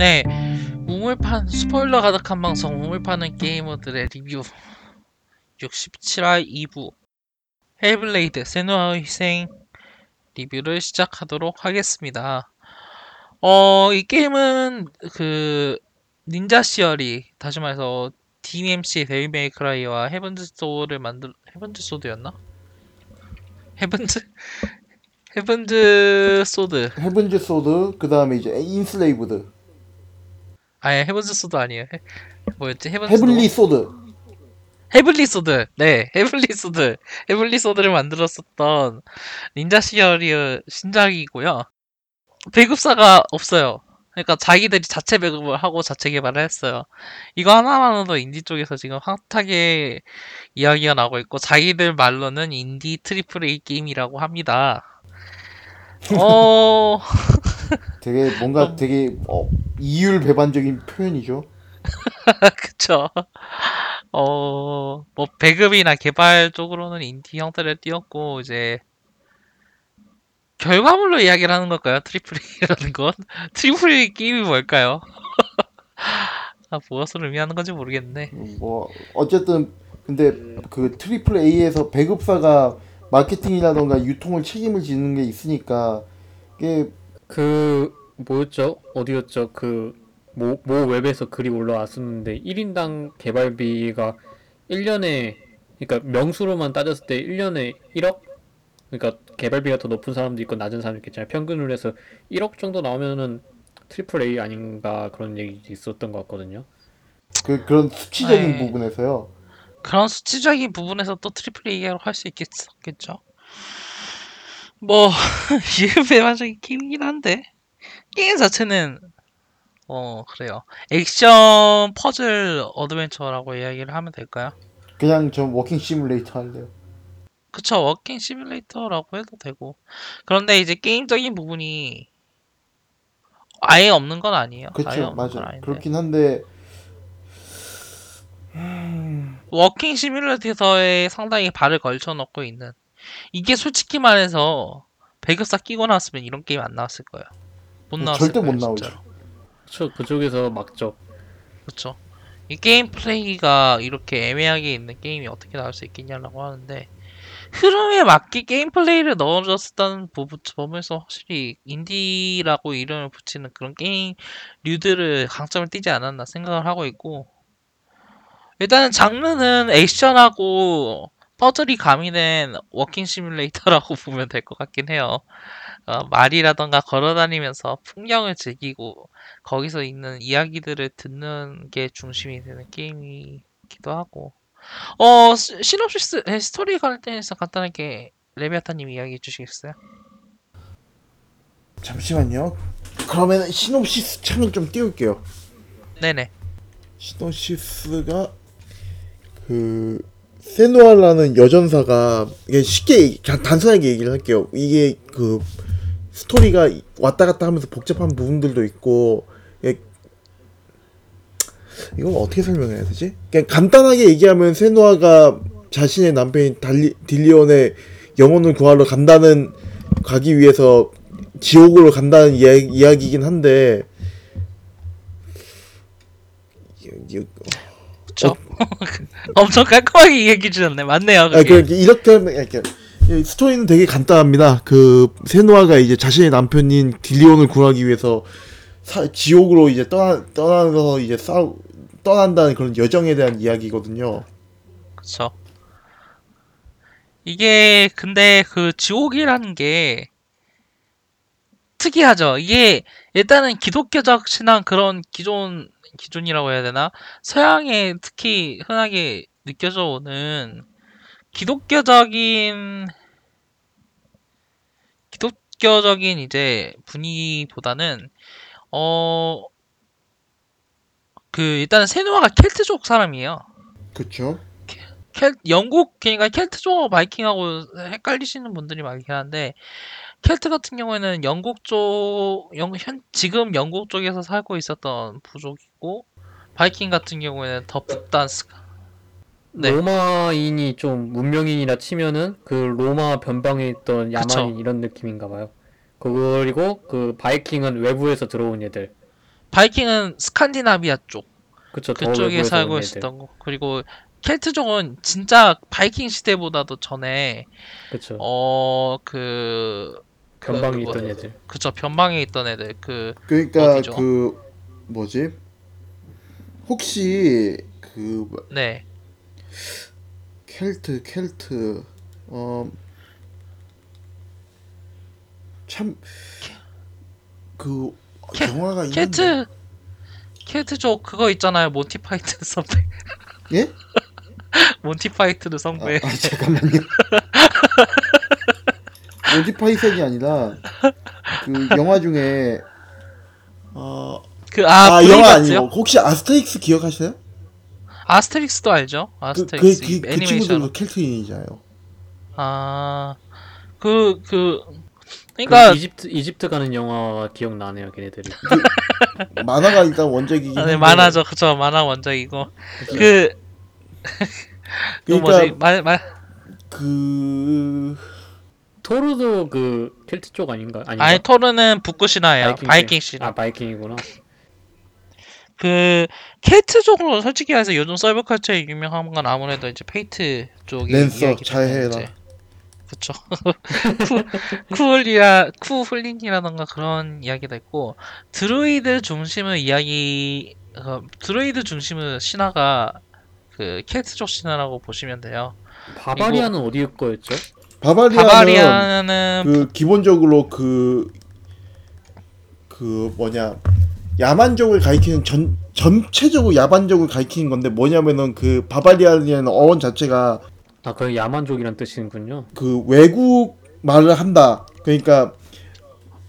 네, 우물판 스포일러 가득한 방송 우물파는 게이머들의 리뷰. 67화 2부. 헬블레이드 세누아의 희생. 리뷰를 시작하도록 하겠습니다. 어, 이 게임은 그 닌자 시어리 다시 말해서 DMC 데빌메이 크라이와 헤븐즈 소드를 만들 헤븐즈 소드였나? 헤븐즈? 헤븐즈 소드. 헤븐즈 소드 그 다음에 이제 인슬레이브드 아니 헤븐즈 소드 아니에요. 헤, 뭐였지? 헤븐즈 헤블리 소드 헤블리 소드. 네, 헤블리 소드. 헤블리 소드를 만들었었던 닌자 시어리의 신작이고요. 배급사가 없어요. 그러니까 자기들이 자체 배급을 하고 자체 개발을 했어요. 이거 하나만으로도 인디 쪽에서 지금 hot하게 이야기가 나오고 있고 자기들 말로는 인디 triple A 게임이라고 합니다. 어, 되게 뭔가 되게 어, 이율 배반적인 표현이죠. 그쵸. 어, 뭐, 배급이나 개발 쪽으로는 인디 형태를 띄웠고, 이제, 결과물로 이야기를 하는 걸까요? triple A라는 건? triple A 게임이 뭘까요? 아, 무엇을 의미하는 건지 모르겠네. 뭐 어쨌든 근데 그 triple A에서 배급사가 마케팅이라던가 유통을 책임을 지는 게 있으니까 이게 그 뭐였죠? 어디였죠? 그 모, 모 웹에서 글이 올라왔었는데 1인당 개발비가 1년에 그러니까 명수로만 따졌을 때 1년에 1억? 그러니까 개발비가 더 높은 사람도 있고 낮은 사람도 있겠잖아요. 평균으로 해서 1억 정도 나오면은 triple A 아닌가 그런 얘기 있었던 것 같거든요. 그 그런 수치적인 에이. 부분에서요. 그런 수치적인 부분에서 또 triple A라고 할 수 있겠죠. 뭐, 이율배반적인 게임이긴 한데, 게임 자체는, 어, 그래요. 액션 퍼즐 adventure라고 이야기를 하면 될까요? 그냥 좀 walking simulator 할래요. 그쵸, walking simulator라고 해도 되고. 그런데 이제 게임적인 부분이 아예 없는 건 아니에요. 그렇죠, 맞아. 그렇긴 한데 walking simulator에 상당히 발을 걸쳐 놓고 있는 이게 솔직히 말해서 배급사 끼고 나왔으면 이런 게임 안 나왔을 거예요. 못 나왔을 절대 거예요, 못 나오죠. 저 그쪽에서 막죠. 그렇죠. 이 게임 플레이가 이렇게 애매하게 있는 게임이 어떻게 나올 수 있겠냐라고 하는데 흐름에 맞게 게임 플레이를 넣어줬다는 부분 점에서 확실히 인디라고 이름을 붙이는 그런 게임 류들을 강점을 띠지 않았나 생각을 하고 있고 일단은 장르는 액션하고 퍼즐이 가미된 walking simulator라고 보면 될 것 같긴 해요. 어, 말이라던가 걸어다니면서 풍경을 즐기고 거기서 있는 이야기들을 듣는 게 중심이 되는 게임이기도 하고 어 시- 시놉시스 에, 스토리 관련해서 간단하게 레비아타님 이야기해 주시겠어요? 잠시만요. 그러면 시놉시스 창을 좀 띄울게요. 네네 시놉시스가 그 세누아라는 여전사가 쉽게 단순하게 얘기를 할게요. 이게 그 스토리가 왔다 갔다 하면서 복잡한 부분들도 있고 이걸 어떻게 설명해야 되지? 그냥 간단하게 얘기하면 세누아가 자신의 남편인 달리, 딜리온의 영혼을 구하러 간다는 가기 위해서 지옥으로 간다는 이야, 이야기이긴 한데 엄청 깔끔하게 얘기해 주셨네. 맞네요 아, 그게. 그 이렇게 하면 이렇게. 이 스토리는 되게 간단합니다. 그 세노아가 이제 자신의 남편인 딜리온을 구하기 위해서 사, 지옥으로 이제 떠나 떠나서 이제 싸우 떠난다는 그런 여정에 대한 이야기거든요. 그쵸. 이게 근데 그 지옥이라는 게 특이하죠. 이게 일단은 기독교적 신앙 그런 기존 기존이라고 해야 되나 서양에 특히 흔하게 느껴져 오는 기독교적인 기독교적인 이제 분위기보다는 어 그 일단은 세누아가 켈트족 사람이에요. 그렇죠. 켈 영국 그러니까 켈트족하고 바이킹하고 헷갈리시는 분들이 많긴 한데 켈트 같은 경우에는 영국 쪽 영, 현, 지금 영국 쪽에서 살고 있었던 부족이 고 바이킹 같은 경우에는 더 북단 스 네. 로마인이 좀 문명인이라 치면은 그 로마 변방에 있던 야만인 그쵸. 이런 느낌인가 봐요. 그리고 그 바이킹은 외부에서 들어온 애들. 바이킹은 스칸디나비아 쪽 그쵸 더 그쪽에 살고. 있었던 거. 그리고 켈트족은 진짜 바이킹 시대보다도 전에 그쵸 어 그 변방에 그- 있던 애들 그쵸 변방에 있던 애들 그 그러니까 어디죠? 그 뭐지? 혹시 그 네. 켈트 켈트 어, 어참그 켈- 영화가 있는데 켈트 켈트 족 그거 있잖아요 몬티 파이튼 성배 예? 몬티 파이튼 아, 성배 아 잠깐만요. 몬티 파이튼이 아니라 그 영화 중에 어, 그아 아, 브레이브 영화? 아니고 혹시 아스테릭스 기억하세요? 아스테릭스도 알죠? 그, 그, 아스테릭스 그, 그 애니메이션 친구들도 켈트인이잖아요. 아 그 그그 그러니까 이집트 이집트 가는 영화 기억나네요 걔네들이. 만화가 일단 원작이긴 아, 한데. 네, 만화죠. 그쵸 만화 원작이고. 그 그 뭐지? 그러니까 말말. 그 토르도 그 켈트 쪽 아닌가? 아닌가? 아니 토르는 북구시나예요. 바이킹 바이킹 시나 아 바이킹이구나 그 켈트족으로 솔직히 말해서 요즘 서브 컬처에 유명한 건 아무래도 이제 페이트 쪽이 랜서, 이야기 잘 때문에 해라. 이제. 그쵸 쿠, 쿠울이라 쿠훌린이라던가 그런 이야기도 있고 드루이드 중심의 이야기 어, 드루이드 중심의 신화가 그 켈트족 신화라고 보시면 돼요 바바리아는 어디 거였죠? 바바리아는 바바리아는 그 기본적으로 그 그 뭐냐 야만족을 가리키는 전 전체적으로 야만족을 가리키는 건데 뭐냐면은 그 바바리아라는 어원 자체가 아 그게 야만족이란 뜻이군요. 그 외국 말을 한다. 그러니까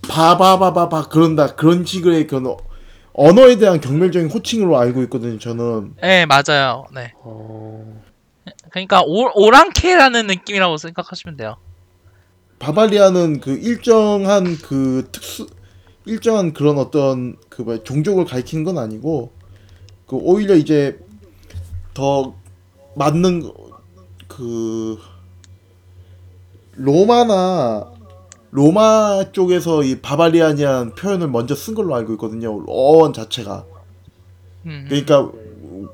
바바바바바 그런다. 그런 식의 그런 어- 언어에 대한 경멸적인 호칭으로 알고 있거든요. 저는. 네 맞아요. 네. 어... 그러니까 오, 오랑캐라는 느낌이라고 생각하시면 돼요. 바바리아는 그 일정한 그 특수 일정한 그런 어떤 그 뭐야 종족을 가리키는 건 아니고 그 오히려 이제 더 맞는 그 로마나 로마 쪽에서 이 바바리안이라는 표현을 먼저 쓴 걸로 알고 있거든요. 어원 자체가. 음, 그러니까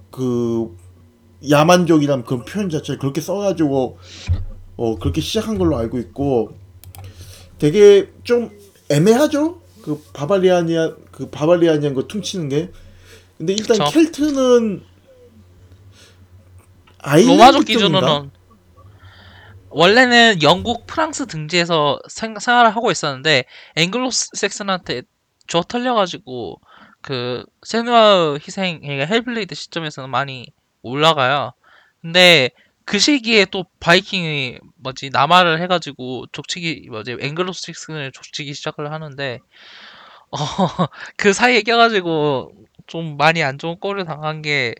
그 야만족이란 그런 표현 자체를 그렇게 써가지고 어 그렇게 시작한 걸로 알고 있고 되게 좀 애매하죠 그 바바리아니아 그 바바리아니안 거 퉁치는 게 근데 일단 그쵸. 켈트는 로마족? 기준으로는 원래는 영국, 프랑스 등지에서 생, 생활을 하고 있었는데 앵글로색슨한테 줘 털려가지고 그 세누아의 희생, 그러니까 헬블레이드 시점에서는 많이 올라가요. 근데 그 시기에 또 바이킹이 뭐지 남하를 해가지고 족치기 뭐지 앵글로색슨을 족치기 시작을 하는데 어, 그 사이에 껴가지고 좀 많이 안 좋은 꼴을 당한 게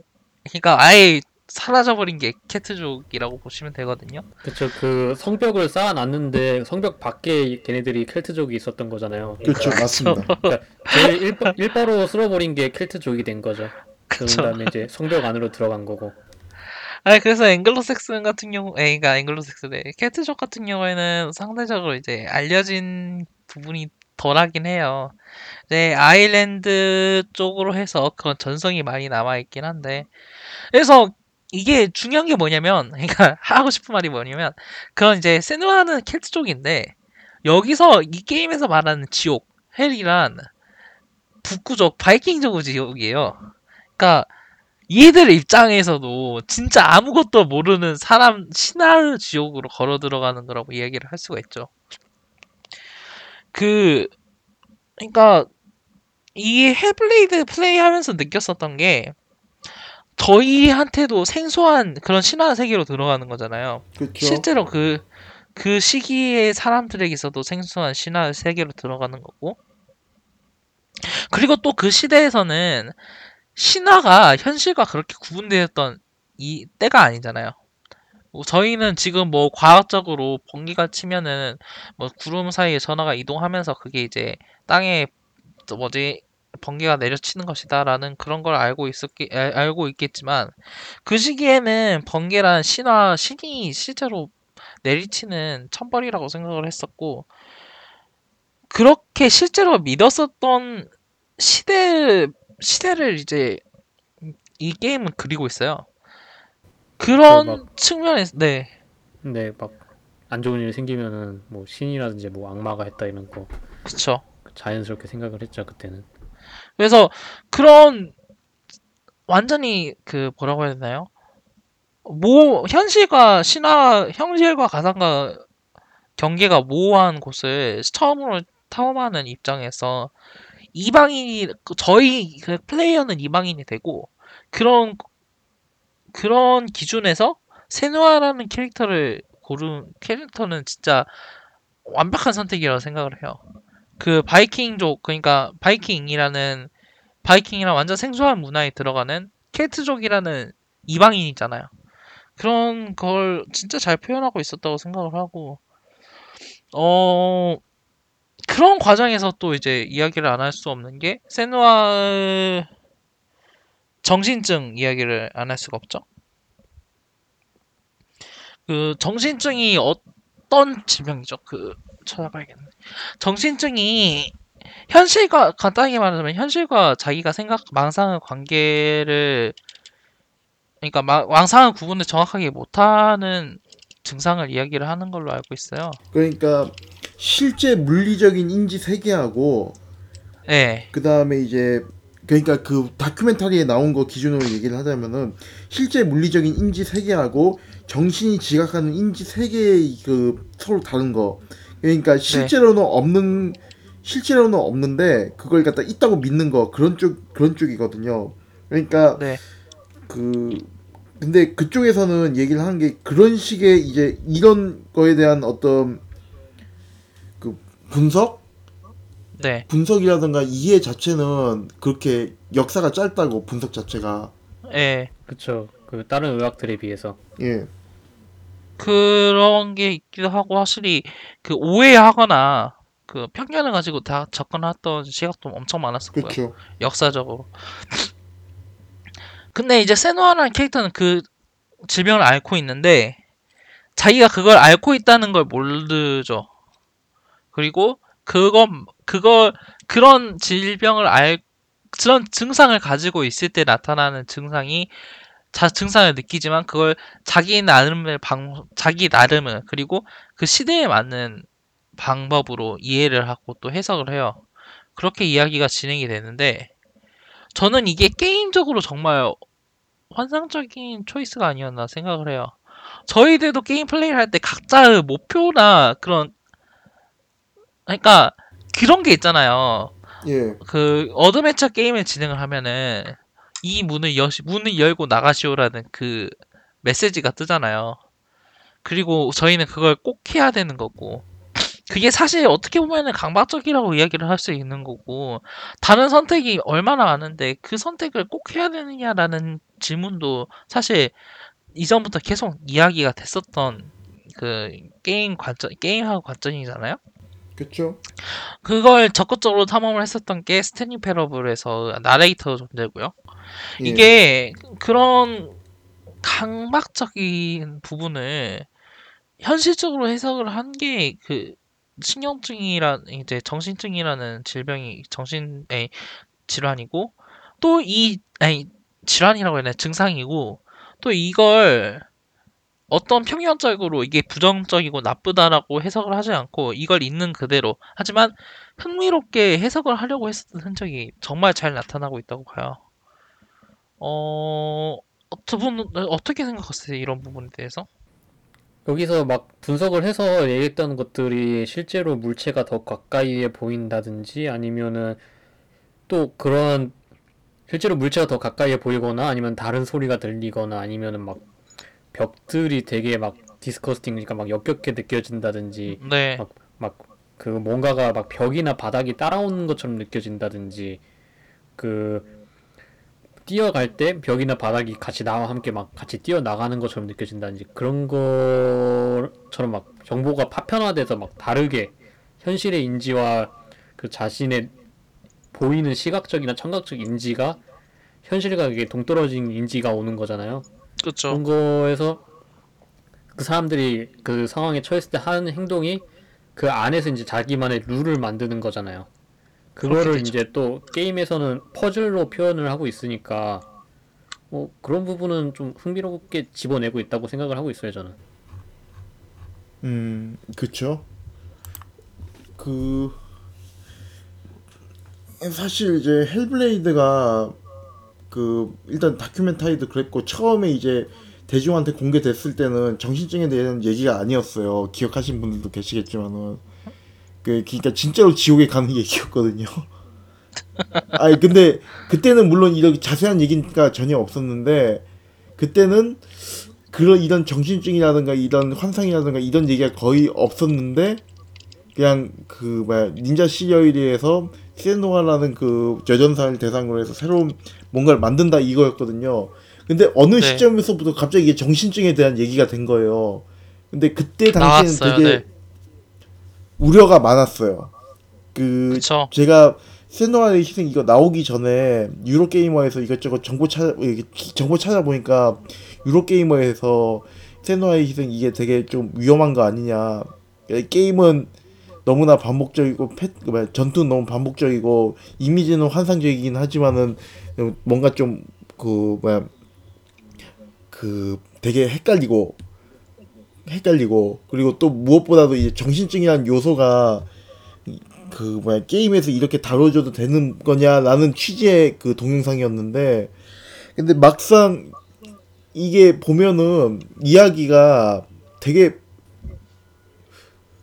그러니까 아예 사라져버린 게 캐트족이라고 보시면 되거든요. 그쵸 그 성벽을 쌓아놨는데 성벽 밖에 걔네들이 켈트족이 있었던 거잖아요. 그렇죠 맞습니다. 그러니까 제일 일바, 일바로 쓸어버린 게 켈트족이 된 거죠. 그런 그쵸. 다음에 이제 성벽 안으로 들어간 거고 아니 그래서 앵글로색슨 같은 경우, 에, 그러니까 앵글로색슨의 캐트족 같은 경우에는 상대적으로 이제 알려진 부분이 덜하긴 해요. 이제 아일랜드 쪽으로 해서 그런 전성이 많이 남아 있긴 한데, 그래서 이게 중요한 게 뭐냐면, 그러니까 하고 싶은 말이 뭐냐면, 그런 이제 세누아는 켈트족인데 여기서 이 게임에서 말하는 지옥, 헬이란 북구족, 바이킹족 지옥이에요. 그러니까 얘들 입장에서도 진짜 아무것도 모르는 사람 신화의 지옥으로 걸어 들어가는 거라고 이야기를 할 수가 있죠. 그 그러니까 이 헬블레이드 플레이하면서 느꼈었던 게 저희한테도 생소한 그런 신화 세계로 들어가는 거잖아요. 그렇죠 실제로 그, 그 시기의 사람들에게서도 생소한 신화 세계로 들어가는 거고. 그리고 또 그 시대에서는 신화가 현실과 그렇게 구분되었던 이 때가 아니잖아요. 뭐 저희는 지금 뭐 과학적으로 번개가 치면은 뭐 구름 사이에 전화가 이동하면서 그게 이제 땅에 또 뭐지 번개가 내려치는 것이다라는 그런 걸 알고 있었기 알- 알고 있겠지만 그 시기에는 번개란 신화 신이 실제로 내리치는 천벌이라고 생각을 했었고 그렇게 실제로 믿었었던 시대 시대를 이제 이 게임은 그리고 있어요. 그런 그 막- 측면에서 네. 근데 막안 좋은 일이 생기면은 뭐 신이라든지 뭐 악마가 했다 이런 거 그쵸. 자연스럽게 생각을 했죠 그때는. 그래서 그런 완전히 그 뭐라고 해야 되나요? 모 현실과 신화 현실과 가상과 경계가 모호한 곳을 처음으로 탐험하는 입장에서 이방인이 그 저희 그 플레이어는 이방인이 되고 그런 그런 기준에서 세누아라는 캐릭터를 고른 캐릭터는 진짜 완벽한 선택이라고 생각을 해요. 그 바이킹족 그러니까 바이킹이라는 바이킹이랑 완전 생소한 문화에 들어가는 켈트족이라는 이방인이잖아요. 그런 걸 진짜 잘 표현하고 있었다고 생각을 하고 어 그런 과정에서 또 이제 이야기를 안 할 수 없는 게 세누아 정신증 이야기를 안 할 수가 없죠. 그 정신증이 어떤 질병이죠? 그 찾아봐야겠네. 정신증이 현실과 간단하게 말하자면 현실과 자기가 생각 망상의 관계를 그러니까 마- 망상의 구분을 정확하게 못하는 증상을 이야기를 하는 걸로 알고 있어요. 그러니까 실제 물리적인 인지 세계하고 네, 그 다음에 이제 그러니까 그 다큐멘터리에 나온 거 기준으로 얘기를 하자면은 실제 물리적인 인지 세계하고 정신이 지각하는 인지 세계의 그 서로 다른 거. 그러니까 실제로는 없는 실제로는 없는데 그걸 갖다 있다고 믿는 거. 그런 쪽 그런 쪽이거든요. 그러니까 네, 그 근데 그쪽에서는 얘기를 하는 게 그런 식의 이제 이런 거에 대한 어떤 그 분석 네, 분석이라든가 이해 자체는 그렇게 역사가 짧다고 분석 자체가 예. 그쵸. 그 다른 의학들에 비해서. 예 그런 게 있기도 하고 확실히 그 오해하거나 그 편견을 가지고 다 접근했던 시각도 엄청 많았었고요. 그렇죠 역사적으로. 근데 이제 세노아라는 캐릭터는 그 질병을 앓고 있는데 자기가 그걸 앓고 있다는 걸 모르죠. 그리고 그거 그걸 그런 질병을 알 그런 증상을 가지고 있을 때 나타나는 증상이 자 증상을 느끼지만 그걸 자기 나름의 방 자기 나름을 그리고 그 시대에 맞는 방법으로 이해를 하고 또 해석을 해요. 그렇게 이야기가 진행이 되는데 저는 이게 게임적으로 정말 환상적인 초이스가 아니었나 생각을 해요. 저희들도 게임 플레이를 할 때 각자의 목표나 그런 그러니까 그런 게 있잖아요. 예 그 어드벤처 게임을 진행을 하면은 이 문을 여 문을 열고 나가시오라는 그 메시지가 뜨잖아요. 그리고 저희는 그걸 꼭 해야 되는 거고 그게 사실 어떻게 보면은 강박적이라고 이야기를 할 수 있는 거고 다른 선택이 얼마나 많은데 그 선택을 꼭 해야 되느냐라는 질문도 사실 이전부터 계속 이야기가 됐었던 그 게임 관점 게임하고 관점이잖아요. 그렇죠 그걸 적극적으로 탐험을 했었던 게 스탠리 패러블에서 나레이터 존재고요. 예. 이게 그런 강박적인 부분을 현실적으로 해석을 한 게 그 신경증이란 이제 정신증이라는 질병이 정신의 질환이고 또 이 아니 질환이라고 해야 되나 증상이고 또 이걸 어떤 평면적으로 이게 부정적이고 나쁘다라고 해석을 하지 않고 이걸 있는 그대로 하지만 흥미롭게 해석을 하려고 했었던 흔적이 정말 잘 나타나고 있다고 봐요. 어, 두 분은 어떻게 생각하세요? 이런 부분에 대해서? 여기서 막 분석을 해서 얘기했던 것들이 실제로 물체가 더 가까이에 보인다든지 아니면은 또 그런 실제로 물체가 더 가까이에 보이거나 아니면 다른 소리가 들리거나 아니면은 막 벽들이 되게 막 디스커스팅 그러니까 막 역겹게 느껴진다든지 네, 막그 뭔가가 막 벽이나 바닥이 따라오는 것처럼 느껴진다든지 그 뛰어갈 때 벽이나 바닥이 같이 나와 함께 막 같이 뛰어 나가는 것처럼 느껴진다든지 그런 것처럼 막 정보가 파편화돼서 막 다르게 현실의 인지와 그 자신의 보이는 시각적이나 청각적 인지가 현실과 이게 동떨어진 인지가 오는 거잖아요. 그렇죠. 그런 거에서 그 사람들이 그 상황에 처했을 때 하는 행동이 그 안에서 이제 자기만의 룰을 만드는 거잖아요. 그거를. 이제 또 게임에서는 퍼즐로 표현을 하고 있으니까 뭐 그런 부분은 좀 흥미롭게 집어내고 있다고 생각을 하고 있어요 저는. 음, 그쵸. 그 사실 이제 헬블레이드가 그 일단 다큐멘터리도 그랬고 처음에 이제 대중한테 공개됐을 때는 정신증에 대한 얘기가 아니었어요. 기억하신 분들도 계시겠지만은 그 그러니까 진짜로 지옥에 가는 얘기였거든요. 아니 근데 그때는 물론 이렇게 자세한 얘기가 전혀 없었는데 그때는 그런 이런 정신증이라든가 이런 환상이라든가 이런 얘기가 거의 없었는데 그냥 그 뭐야 닌자 시리얼에서 세노아라는 그 여전사를 대상으로 해서 새로운 뭔가를 만든다 이거였거든요. 근데 어느 네. 시점에서부터 갑자기 이게 정신증에 대한 얘기가 된 거예요. 근데 그때 당시에는 나왔어요. 되게 네. 우려가 많았어요. 그 그쵸. 제가 세노아의 희생 이거 나오기 전에 유로게이머에서 이것저것 정보 찾아 정보 찾아보니까 유로게이머에서 세노아의 희생 이게 되게 좀 위험한 거 아니냐 게임은 너무나 반복적이고 패, 전투는 너무 반복적이고 이미지는 환상적이긴 하지만은 뭔가 좀 그 뭐야 그 되게 헷갈리고 헷갈리고 그리고 또 무엇보다도 이제 정신증이라는 요소가 그 뭐야 게임에서 이렇게 다뤄줘도 되는 거냐라는 취지의 그 동영상이었는데 근데 막상 이게 보면은 이야기가 되게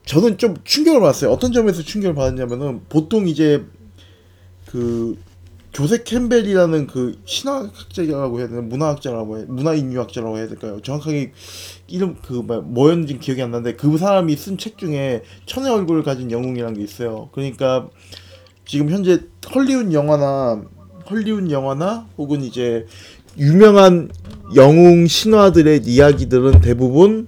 저는 좀 충격을 받았어요. 어떤 점에서 충격을 받았냐면은 보통 이제 그 조세 캠벨이라는 그 신화학자라고 해야 되나 문화학자라고 해 문화인류학자라고 해야 될까요? 정확하게 이름 그 뭐- 뭐였는지 기억이 안 나는데 그 사람이 쓴 책 중에 천의 얼굴을 가진 영웅이라는 게 있어요. 그러니까 지금 현재 헐리우드 영화나 헐리우드 영화나 혹은 이제 유명한 영웅 신화들의 이야기들은 대부분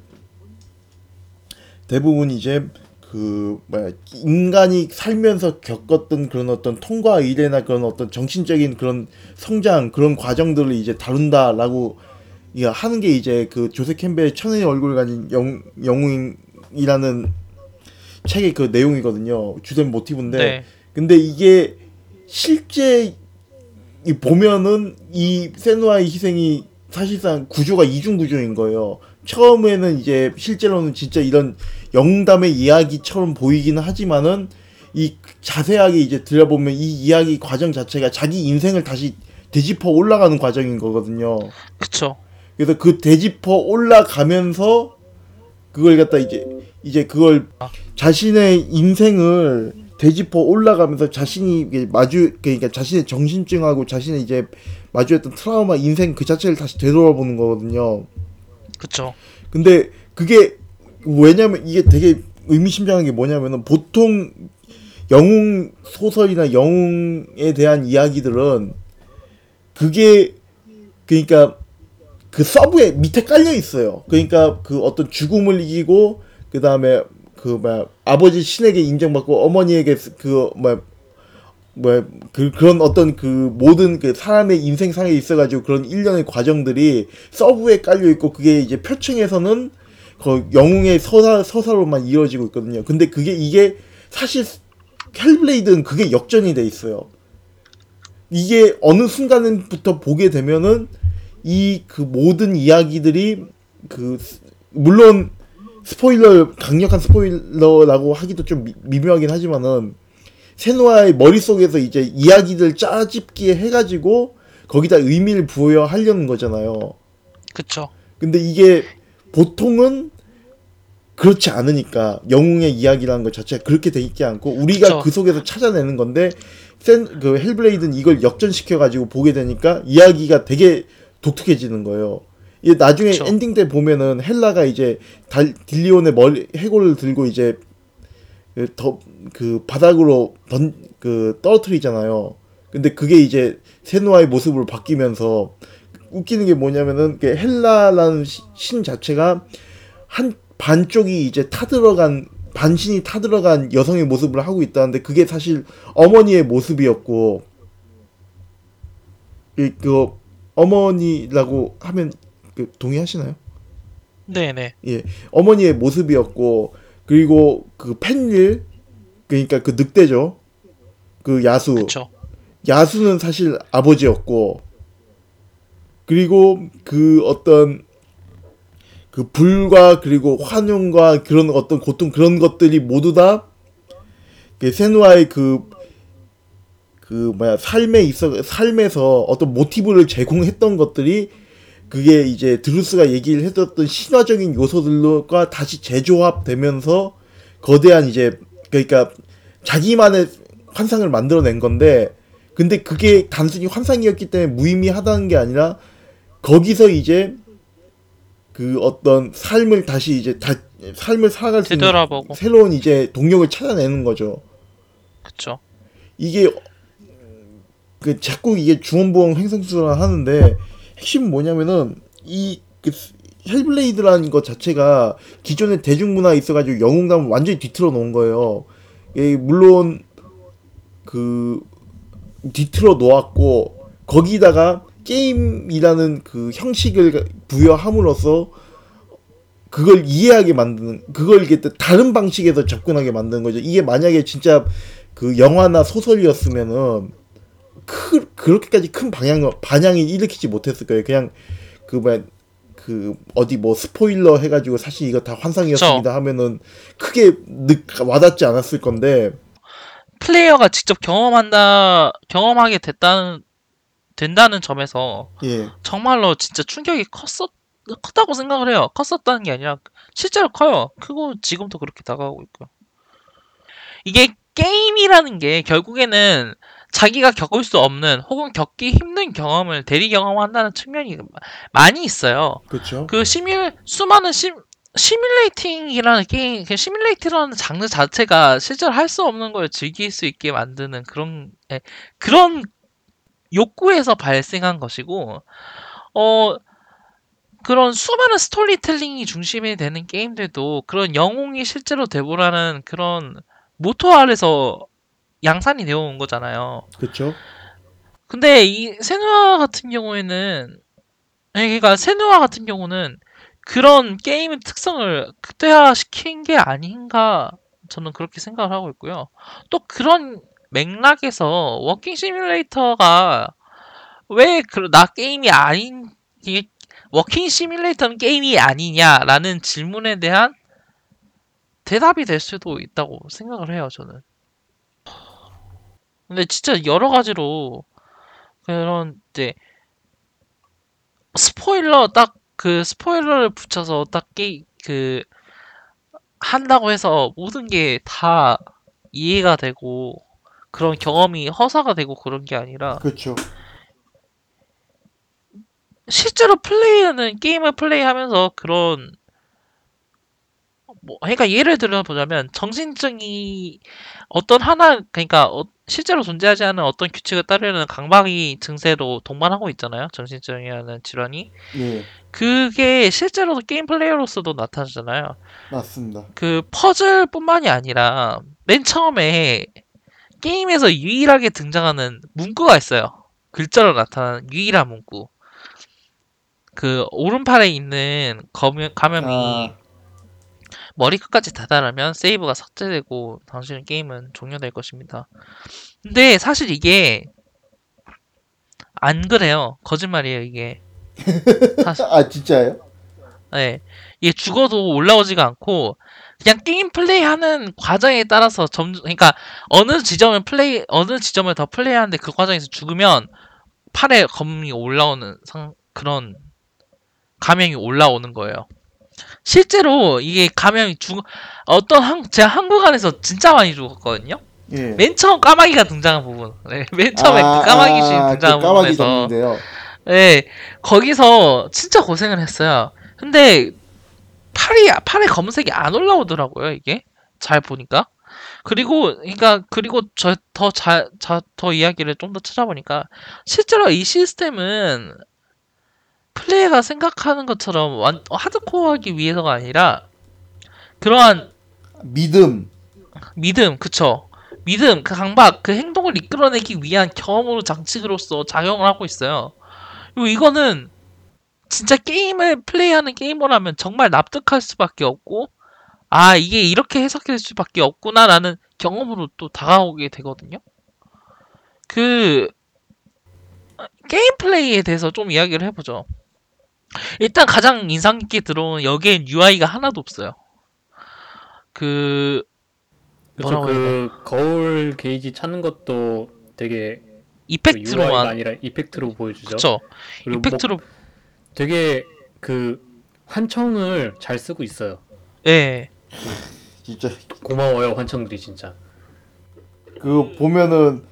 대부분 이제 그 뭐야 인간이 살면서 겪었던 그런 어떤 통과 이래나 그런 어떤 정신적인 그런 성장 그런 과정들을 이제 다룬다라고 하는 게 이제 그 조세 캠벨의 천의 얼굴을 가진 영, 영웅이라는 책의 그 내용이거든요 주된 모티브인데 네. 근데 이게 실제 이 보면은 이 세누아의 희생이 사실상 구조가 이중 구조인 거예요. 처음에는 이제 실제로는 진짜 이런 영담의 이야기처럼 보이기는 하지만은 이 자세하게 이제 들여보면 이 이야기 과정 자체가 자기 인생을 다시 되짚어 올라가는 과정인 거거든요. 그쵸. 그래서 그 되짚어 올라가면서 그걸 갖다 이제 이제 그걸 자신의 인생을 되짚어 올라가면서 자신이 마주 그러니까 자신의 정신증하고 자신의 이제 마주했던 트라우마 인생 그 자체를 다시 되돌아보는 거거든요. 그쵸. 근데 그게 왜냐면 이게 되게 의미심장한 게 뭐냐면은 보통 영웅 소설이나 영웅에 대한 이야기들은 그게 그러니까 그 sub에 밑에 깔려 있어요. 그러니까 그 어떤 죽음을 이기고 그 다음에 그 뭐야 아버지 신에게 인정받고 어머니에게 그 뭐야 뭐야 그 그런 어떤 그 모든 그 사람의 인생상에 있어가지고 그런 일련의 과정들이 sub에 깔려 있고 그게 이제 표층에서는 그 영웅의 서사 서사로만 이어지고 있거든요. 근데 그게 이게 사실 헬블레이드는 그게 역전이 돼 있어요. 이게 어느 순간부터 보게 되면은 이 그 모든 이야기들이 그 스- 물론 스포일러 강력한 스포일러라고 하기도 좀 미, 미묘하긴 하지만은 세노아의 머릿속에서 이제 이야기들 짜집기 해가지고 거기다 의미를 부여 하려는 거잖아요. 그쵸. 근데 이게 보통은 그렇지 않으니까 영웅의 이야기라는 것 자체가 그렇게 돼 있지 않고 우리가 그쵸. 그 속에서 찾아내는 건데 센 그 헬블레이드는 이걸 역전시켜 가지고 보게 되니까 이야기가 되게 독특해지는 거예요. 이게 나중에 그쵸. 엔딩 때 보면은 헬라가 이제 달, 딜리온의 머리 해골을 들고 이제 그더 그 바닥으로 던 그 떨어뜨리잖아요. 근데 그게 이제 세누아의 모습으로 바뀌면서 웃기는 게 뭐냐면은 그 헬라라는 시- 신 자체가 한 반쪽이 이제 타들어간 반신이 타들어간 여성의 모습을 하고 있다는데 그게 사실 어머니의 모습이었고 이그 어머니라고 하면 그 동의하시나요? 네네. 예, 어머니의 모습이었고 그리고 그 펜릴 그러니까 그 늑대죠. 그 야수. 그쵸. 야수는 사실 아버지였고 그리고 그 어떤 그 불과 그리고 환영과 그런 어떤 고통 그런 것들이 모두 다그 세누아의 그, 그 뭐야 삶에 있어 삶에서 어떤 모티브를 제공했던 것들이 그게 이제 드루스가 얘기를 해줬던 신화적인 요소들과 다시 재조합되면서 거대한 이제 그러니까 자기만의 환상을 만들어낸 건데 근데 그게 단순히 환상이었기 때문에 무의미하다는 게 아니라 거기서 이제 그 어떤 삶을 다시 이제 다 삶을 살아갈 수 있는 되돌아보고. 새로운 이제 동력을 찾아내는 거죠. 그쵸. 이게 그 자꾸 이게 주원부엉 횡성수설 하는데 핵심은 뭐냐면은 이 그 헬블레이드라는 것 자체가 기존의 대중문화에 있어가지고 영웅감을 완전히 뒤틀어 놓은 거예요. 예, 물론 그 뒤틀어 놓았고 거기다가 게임이라는 그 형식을 부여함으로써 그걸 이해하게 만드는 그걸 이게 또 다른 방식에서 접근하게 만드는 거죠. 이게 만약에 진짜 그 영화나 소설이었으면은 크, 그렇게까지 큰 방향 반향이 일으키지 못했을 거예요. 그냥 그 뭐야 그 어디 뭐 스포일러 해가지고 사실 이거 다 환상이었습니다 하면은 크게 느, 와닿지 않았을 건데 플레이어가 직접 경험한다, 경험하게 됐다는, 된다는 점에서 예 정말로 진짜 충격이 컸었, 컸다고 생각을 해요. 컸었다는 게 아니라 실제로 커요. 크고 지금도 그렇게 다가오고 있고요. 이게 게임이라는 게 결국에는 자기가 겪을 수 없는 혹은 겪기 힘든 경험을 대리 경험한다는 측면이 많이 있어요. 그렇죠. 그 시뮬 수많은 시, simulating이라는 게임, 그 simulate라는 장르 자체가 실제로 할 수 없는 걸 즐길 수 있게 만드는 그런 예, 그런 욕구에서 발생한 것이고, 어 그런 수많은 스토리텔링이 중심이 되는 게임들도 그런 영웅이 실제로 되보라는 그런 모토 아래서 양산이 되어 온 거잖아요. 그렇죠. 근데 이 세누아 같은 경우에는 그러니까 세누아 같은 경우는 그런 게임의 특성을 극대화시킨 게 아닌가 저는 그렇게 생각을 하고 있고요. 또 그런 맥락에서 walking simulator가 왜 나 게임이 아닌 이게 walking simulator는 게임이 아니냐라는 질문에 대한 대답이 될 수도 있다고 생각을 해요, 저는. 근데 진짜 여러 가지로 그런 이제 스포일러 딱 그 스포일러를 붙여서 딱 게, 그 한다고 해서 모든 게 다 이해가 되고 그런 경험이 허사가 되고 그런 게 아니라 그렇죠. 실제로 플레이하는 게임을 플레이하면서 그런 뭐 그러니까 예를 들어 보자면 정신증이 어떤 하나 그러니까 어- 실제로 존재하지 않은 어떤 규칙을 따르는 강박이 증세로 동반하고 있잖아요. 정신증이라는 질환이. 예 그게 실제로도 게임 플레이어로서도 나타나잖아요. 맞습니다. 그 퍼즐뿐만이 아니라 맨 처음에 게임에서 유일하게 등장하는 문구가 있어요. 글자로 나타나는 유일한 문구. 그 오른팔에 있는 검, 감염이 아. 머리 끝까지 다다르면 세이브가 삭제되고 당신의 게임은 종료될 것입니다. 근데 사실 이게 안 그래요. 거짓말이에요, 이게. 사실 아 진짜요? 네. 이게 죽어도 올라오지가 않고 그냥 게임 플레이하는 과정에 따라서 점점 그러니까 어느 지점을 플레이 어느 지점을 더 플레이하는데 그 과정에서 죽으면 팔에 검이 올라오는 상 그런 감염이 올라오는 거예요. 실제로 이게 감염이 죽 어떤 한 제가 한국 안에서 진짜 많이 죽었거든요. 예. 맨 처음 까마귀가 등장한 부분, 네, 맨 처음에 아, 그 까마귀 씨 아, 등장한 그 까마귀 부분에서 잡는데요. 네, 거기서 진짜 고생을 했어요. 근데 팔이 팔에 검은색이 안 올라오더라고요, 이게. 잘 보니까. 그리고 그러니까 그리고 저 더잘더 이야기를 좀 더 찾아보니까 실제로 이 시스템은 플레이어가 생각하는 것처럼 완 하드코어하기 위해서가 아니라 그러한 믿음. 믿음, 그쵸. 믿음, 그 강박, 그 행동을 이끌어내기 위한 경험으로 장치로서 작용을 하고 있어요. 그리고 이거는 진짜 게임을 플레이하는 게이머라면 정말 납득할 수밖에 없고, 아, 이게 이렇게 해석될 수밖에 없구나라는 경험으로 또 다가오게 되거든요. 그 게임 플레이에 대해서 좀 이야기를 해보죠. 일단 가장 인상 깊게 들어온 여기엔 UI가 하나도 없어요. 그 뭐라고 해야 그 거울 게이지 찾는 것도 되게 그 UI가 이펙트로만 아니라 이펙트로 보여주죠. 그쵸 그리고 뭐 이펙트로 되게 그 환청을 잘 쓰고 있어요. 예 진짜 고마워요 환청들이 진짜. 그거 보면은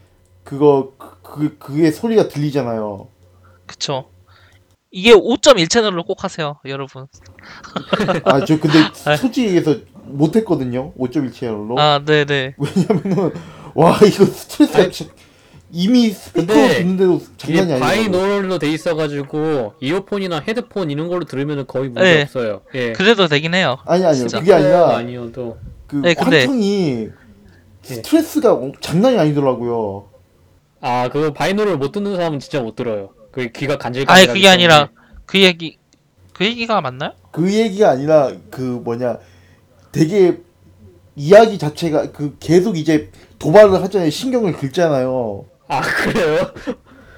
그거 그, 그 그게 소리가 들리잖아요. 그쵸 이게 5.1 채널로 꼭 하세요 여러분 아 저 근데 아. 솔직히 얘기해서 못했거든요. 5.1 채널로. 아 네네 왜냐면은 와 이거 아니, 진- 이미 스피커 근데 듣는데도 장난이 이게 아니에요. 바이노럴로 돼 있어가지고 이어폰이나 헤드폰 이런 걸로 들으면 거의 문제 네. 없어요. 예. 그래도 되긴 해요 아니 아니요 진짜. 그게 아니라 아니어도 그 네, 근데- 환청이 예. 스트레스가 어- 장난이 아니더라고요. 아 그거 바이노럴 못 듣는 사람은 진짜 못 들어요. 그 귀가 간질간질. 아니 그게 아니라 그 얘기 그 얘기가 맞나요? 그 얘기가 아니라 그 뭐냐 되게 이야기 자체가 그 계속 이제 도발을 하잖아요. 신경을 긁잖아요. 아 그래요?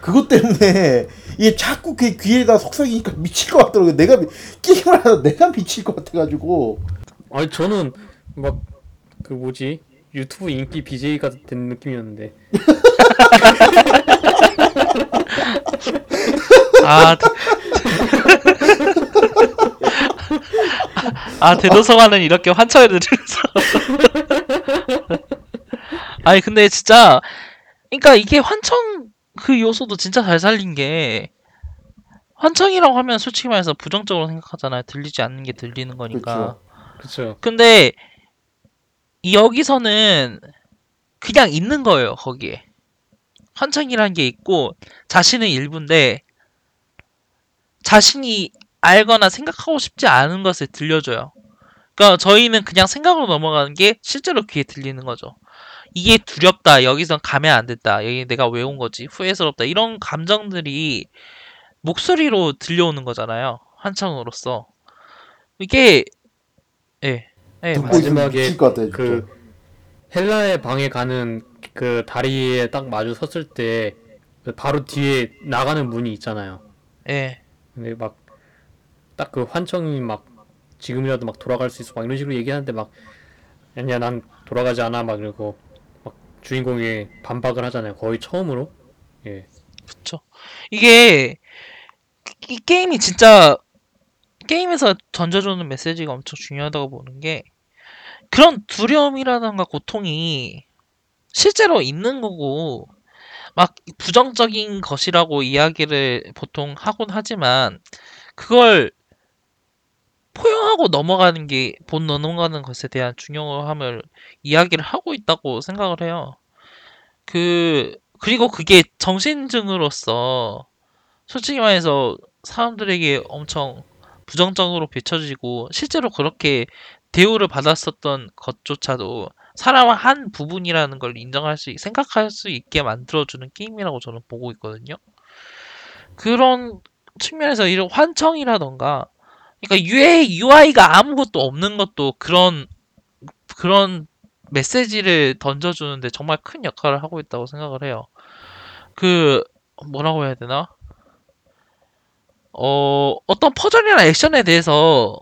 그것 때문에 이게 자꾸 그 귀에다 속삭이니까 미칠 것 같더라고요. 내가 미- 게임을 하다 내가 미칠 것 같아가지고 아니 저는 막 그 뭐지 유튜브 인기 BJ가 된 느낌이었는데. 아, 대... 아 대도서관은 이렇게 환청을 들으면서. 아니 근데 진짜 그러니까 이게 환청 그 요소도 진짜 잘 살린 게 환청이라고 하면 솔직히 말해서 부정적으로 생각하잖아요. 들리지 않는 게 들리는 거니까. 그렇죠. 근데 이 여기서는 그냥 있는 거예요 거기에 환청이라는 게 있고 자신의 일부인데 자신이 알거나 생각하고 싶지 않은 것을 들려줘요. 그러니까 저희는 그냥 생각으로 넘어가는 게 실제로 귀에 들리는 거죠. 이게 두렵다. 여기선 가면 안 됐다. 여기 내가 왜 온 거지? 후회스럽다. 이런 감정들이 목소리로 들려오는 거잖아요. 환청으로서. 이게 예. 예, 마지막에. 그 헬라의 방에 가는 그 다리에 딱 마주 섰을 때그 바로 뒤에 나가는 문이 있잖아요. 예. 근데 막 딱 그 환청이 막 지금이라도 막 돌아갈 수 있어 막 이런 식으로 얘기하는데 막 아니야 난 돌아가지 않아 막 이러고 막 주인공이 반박을 하잖아요. 거의 처음으로. 예. 그쵸. 이게 이 게임이 진짜 게임에서 던져주는 메시지가 엄청 중요하다고 보는 게 그런 두려움이라던가 고통이 실제로 있는 거고 막 부정적인 것이라고 이야기를 보통 하곤 하지만 그걸 포용하고 넘어가는 게 본 넘어가는 것에 대한 중요함을 이야기를 하고 있다고 생각을 해요. 그 그리고 그게 정신증으로서 솔직히 말해서 사람들에게 엄청 부정적으로 비춰지고 실제로 그렇게 대우를 받았었던 것조차도 사람의 한 부분이라는 걸 인정할 수, 있- 생각할 수 있게 만들어주는 게임이라고 저는 보고 있거든요. 그런 측면에서 이런 환청이라던가, 그러니까 UI, UI가 아무것도 없는 것도 그런, 그런 메시지를 던져주는데 정말 큰 역할을 하고 있다고 생각을 해요. 그, 뭐라고 해야 되나? 어, 어떤 퍼즐이나 액션에 대해서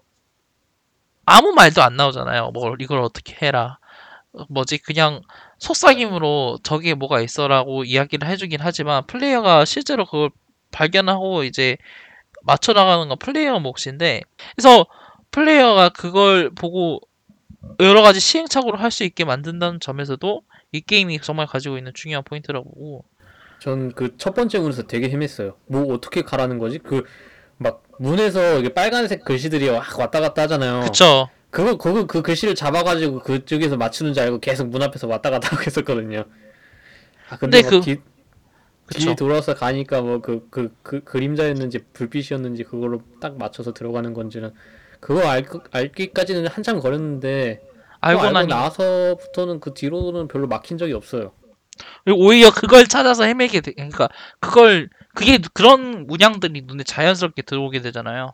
아무 말도 안 나오잖아요. 뭐, 이걸 어떻게 해라. 어, 뭐지, 그냥 속삭임으로 저기에 뭐가 있어라고 이야기를 해주긴 하지만 플레이어가 실제로 그걸 발견하고 이제 맞춰 나가는 건 플레이어 몫인데, 그래서 플레이어가 그걸 보고 여러 가지 시행착오를 할 수 있게 만든다는 점에서도 이 게임이 정말 가지고 있는 중요한 포인트라고 보고, 전 그 첫 번째 문에서 되게 헤맸어요. 뭐 어떻게 가라는 거지? 그 막 문에서 이게 빨간색 글씨들이 막 왔다 갔다 하잖아요. 그쵸. 그거 그거 그 글씨를 잡아가지고 그쪽에서 맞추는 줄 알고 계속 문 앞에서 왔다 갔다 하고 했었거든요. 아 근데, 근데 막 그- 뒤, 뒤. 돌아서 가니까 뭐 그 그 그 그림자였는지 불빛이었는지 그걸로 딱 맞춰서 들어가는 건지는 그거 알, 알기까지는 한참 걸렸는데 알고 알고 나니 나서부터는 그 뒤로는 별로 막힌 적이 없어요. 오히려 그걸 찾아서 헤매게 돼. 그러니까 그걸 그게 그런 문양들이 눈에 자연스럽게 들어오게 되잖아요.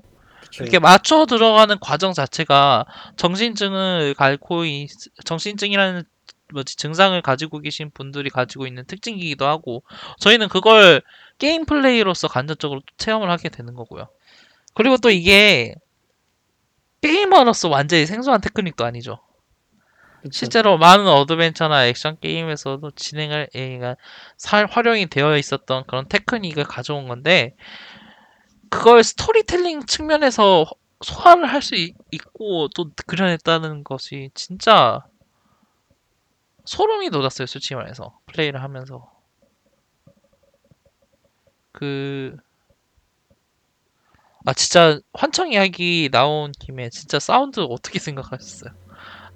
이렇게 맞춰 들어가는 과정 자체가 정신증을 앓고 있, 정신증이라는 뭐지 증상을 가지고 계신 분들이 가지고 있는 특징이기도 하고 저희는 그걸 게임 플레이로서 간접적으로 체험을 하게 되는 거고요. 그리고 또 이게 게이머로서 완전히 생소한 테크닉도 아니죠. 그쵸. 실제로 많은 어드벤처나 액션 게임에서도 진행을 예, 그러니까 살 활용이 되어 있었던 그런 테크닉을 가져온 건데 그걸 스토리텔링 측면에서 소화를 할 수 있고 또 그려냈다는 것이 진짜 소름이 돋았어요 솔직히 말해서 플레이를 하면서 그 아 진짜 환청 이야기 나온 김에 진짜 사운드 어떻게 생각하셨어요?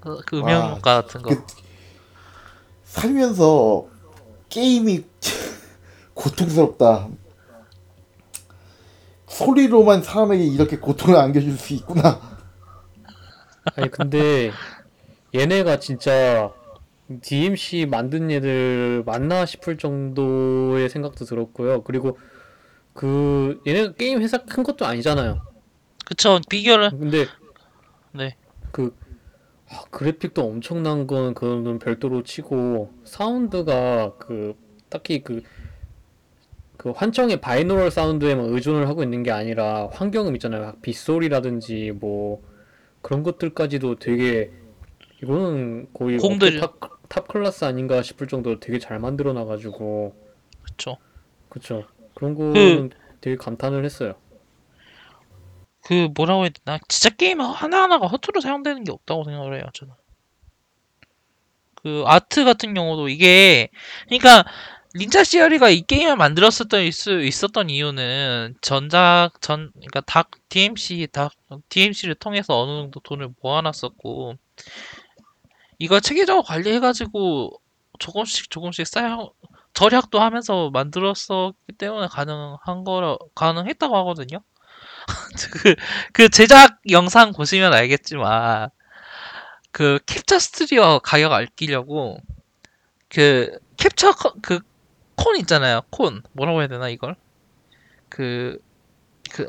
그, 그 와, 음향 효과 같은 거. 그- 살면서 게임이 고통스럽다. 소리로만 사람에게 이렇게 고통을 안겨줄 수 있구나. 아니 근데 얘네가 진짜 DMC 만든 얘들 맞나 싶을 정도의 생각도 들었고요. 그리고 그 얘네가 게임 회사 큰 것도 아니잖아요. 그쵸 비교를 근데 네 그 아, 그래픽도 엄청난 건 그거는 별도로 치고 사운드가 그 딱히 그 그 환청의 binaural 사운드에만 의존을 하고 있는 게 아니라 환경음 있잖아요. 빗소리라든지 뭐 그런 것들까지도 되게 이거는 거의 공들- 업계 top, top class 아닌가 싶을 정도로 되게 잘 만들어 놔가지고. 그쵸. 그쵸. 그런 거는 되게 감탄을 했어요. 그 뭐라고 해야 되나? 진짜 게임 하나하나가 허투루 사용되는 게 없다고 생각을 해요 저는. 그 아트 같은 경우도 이게 그러니까 린자 시어리가 이 게임을 만들었었던 수 있었던 이유는 전작 전 그러니까 닥 DMC 닥 DMC를 통해서 어느 정도 돈을 모아놨었고 이걸 체계적으로 관리해가지고 조금씩 조금씩 쌓여 절약도 하면서 만들었었기 때문에 가능한 거라 가능했다고 하거든요. 그, 그 제작 영상 보시면 알겠지만 그 캡처 스튜디오 가격 아끼려고 그 캡처 커- 그 콘 있잖아요 콘 뭐라고 해야 되나 이걸 그 그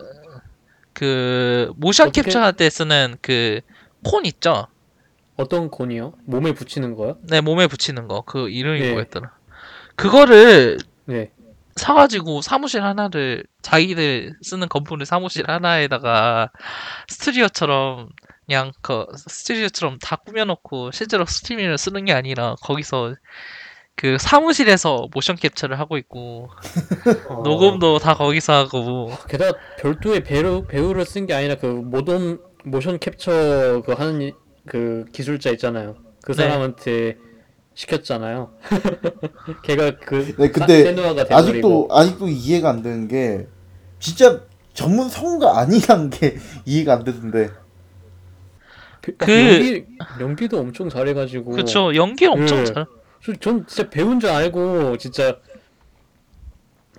그 모션 어떻게- 캡처 할 때 쓰는 그 콘 있죠 어떤 콘이요? 몸에 붙이는 거요? 내 몸에 붙이는 거 그 이름이 네. 뭐였더라 그거를 네. 사가지고 사무실 하나를 자기들 쓰는 건물의 사무실 하나에다가 스튜디오처럼 그냥 그 스튜디오처럼 다 꾸며놓고 실제로 스트리밍을 쓰는 게 아니라 거기서 그 사무실에서 모션 캡처를 하고 있고 어, 녹음도 다 거기서 하고 게다가 별도의 배우 배우를 쓴 게 아니라 그 모던 모션 캡처 그 하는 이- 그 기술자 있잖아요. 그 네. 사람한테 시켰잖아요. 걔가 그 네, 근데 아직도 아직도 이해가 안 되는 게 진짜 전문 성우가 아니란 게 이해가 안 되던데. 그 그- 연기 연기도 엄청 잘해가지고 그쵸 연기 엄청 네. 잘 저- 전 진짜 배운 줄 알고 진짜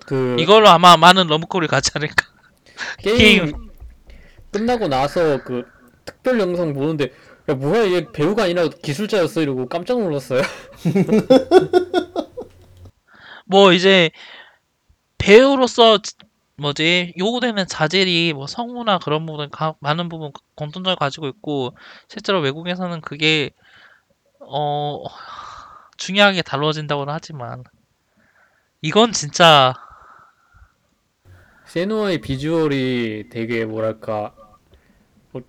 그 이걸로 아마 많은 러브콜이 가지 않을까 게임 끝나고 나서 그 특별 영상 보는데 야 뭐야 얘 배우가 아니라 기술자였어 이러고 깜짝 놀랐어요. 뭐 이제 배우로서 지- 뭐지 요구되는 자질이 뭐 성우나 그런 부분 가, 많은 부분 공통점을 가지고 있고 실제로 외국에서는 그게 어 중요하게 다뤄진다고는 하지만 이건 진짜 세누아의 비주얼이 되게 뭐랄까 뭐,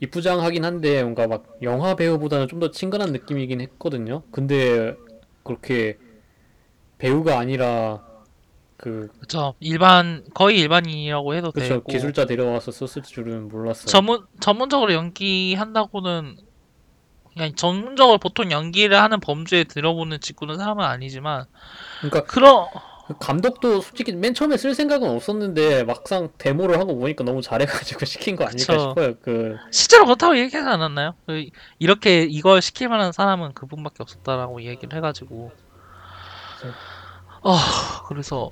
이쁘장하긴 한데 뭔가 막 영화 배우보다는 좀 더 친근한 느낌이긴 했거든요. 근데 그렇게 배우가 아니라 그 그쵸 일반 거의 일반인이라고 해도 그쵸 되고 기술자 데려와서 썼을 줄은 몰랐어요. 전문 전문적으로 연기한다고는 그냥 전문적으로 보통 연기를 하는 범주에 들어보는 직구는 사람은 아니지만 그러니까 그런 감독도 솔직히 맨 처음에 쓸 생각은 없었는데 막상 데모를 하고 보니까 너무 잘해가지고 시킨 거 아닐까 그쵸. 싶어요. 그 실제로 그렇다고 얘기하지 않았나요? 그 이렇게 이걸 시킬 만한 사람은 그분밖에 없었다라고 얘기를 해가지고 아 그래서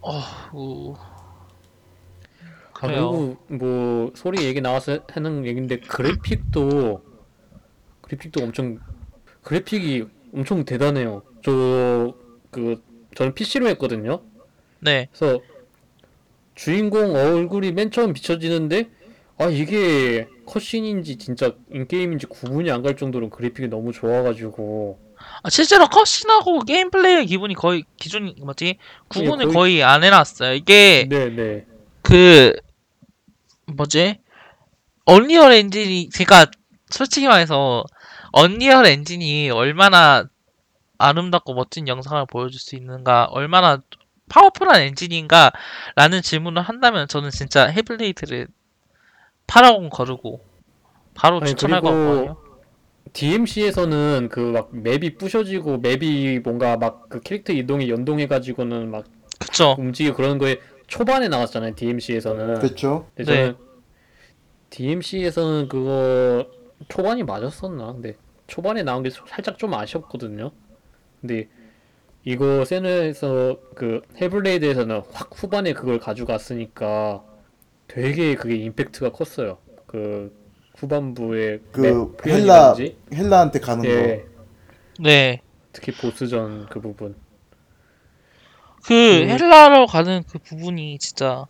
어 우- 아, 그래요. 그리고 뭐 소리 얘기 나와서 하는 얘긴데 그래픽도 그래픽도 엄청 그래픽이 엄청 대단해요. 저 그 저는 PC로 했거든요. 네, 그래서 주인공 얼굴이 맨 처음 비춰지는데 아 이게 컷신인지 진짜 인게임인지 구분이 안 갈 정도로 그래픽이 너무 좋아가지고 아, 실제로 cutscene하고 게임 플레이의 기분이 거의 기준이 뭐지 구분을 예, 거의- 거의 안 해놨어요. 이게 네네 그 뭐지 Unreal 엔진이 제가 솔직히 말해서 Unreal 엔진이 얼마나 아름답고 멋진 영상을 보여줄 수 있는가 얼마나 powerful한 엔진인가라는 질문을 한다면 저는 진짜 헬블레이드를 8하고 거르고 바로 아니, 추천할 것 같거든요. DMC에서는 그 막 맵이 부셔지고 맵이 뭔가 막 그 캐릭터 이동이 연동해가지고는 막 그쵸? 움직이고 그런 거에 초반에 나왔잖아요 DMC에서는 그렇죠. 근데 네. 저는 DMC에서는 그거 초반이 맞았었나? 근데 초반에 나온 게 살짝 좀 아쉬웠거든요. 근데 이거 세너에서 그 헬블레이드에서는 확 후반에 그걸 가져갔으니까 되게 그게 임팩트가 컸어요. 그 후반부에 그맵 헬라 표현이라든지 헬라한테 가는 예, 네. 특히 보스전 그 부분. 그 음. 헬라로 가는 그 부분이 진짜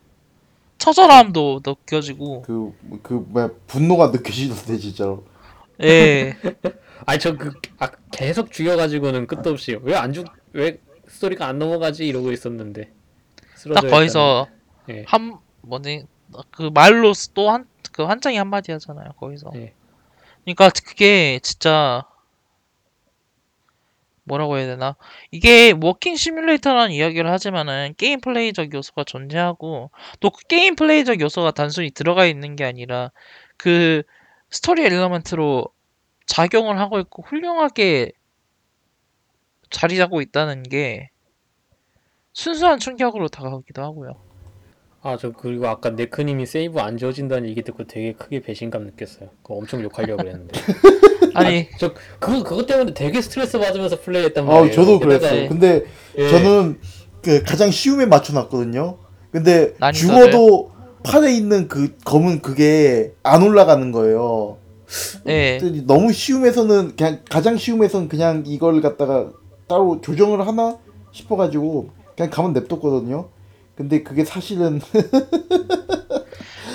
처절함도 느껴지고 거. 그 그 뭐야 분노가 느껴지던데 진짜로. 예. 아니 저그 아, 계속 죽여가지고는 끝도 없이 왜 안 죽 왜 스토리가 안 넘어가지? 이러고 있었는데. 딱 쓰러져 거기서 있다는- 예. 한 뭐지 그 말로 또한그 한장이 한마디 하잖아요 거기서. 예. 그러니까 그게 진짜 뭐라고 해야 되나? 이게 walking 시뮬레이터라는 이야기를 하지만은 게임 플레이적 요소가 존재하고 또 그 게임 플레이적 요소가 단순히 들어가 있는 게 아니라 그 스토리 element로 작용을 하고 있고 훌륭하게 자리 잡고 있다는 게 순수한 충격으로 다가오기도 하고요. 아, 저 그리고 아까 네크님이 세이브 안 지워진다는 얘기 듣고 되게 크게 배신감 느꼈어요. 그거 엄청 욕하려고 그랬는데. 아니 저 그거 그것 때문에 되게 스트레스 받으면서 플레이했단 아 말이에요. 저도 게다가- 그랬어요. 근데 예. 저는 그 가장 쉬움에 맞춰놨거든요. 근데 난이도를? 죽어도 판에 있는 그 검은 그게 안 올라가는 거예요. 예. 근데 너무 쉬움에서는 그냥 가장 쉬움에서는 그냥 이걸 갖다가 따로 조정을 하나 싶어가지고 그냥 가만 냅뒀거든요. 근데 그게 사실은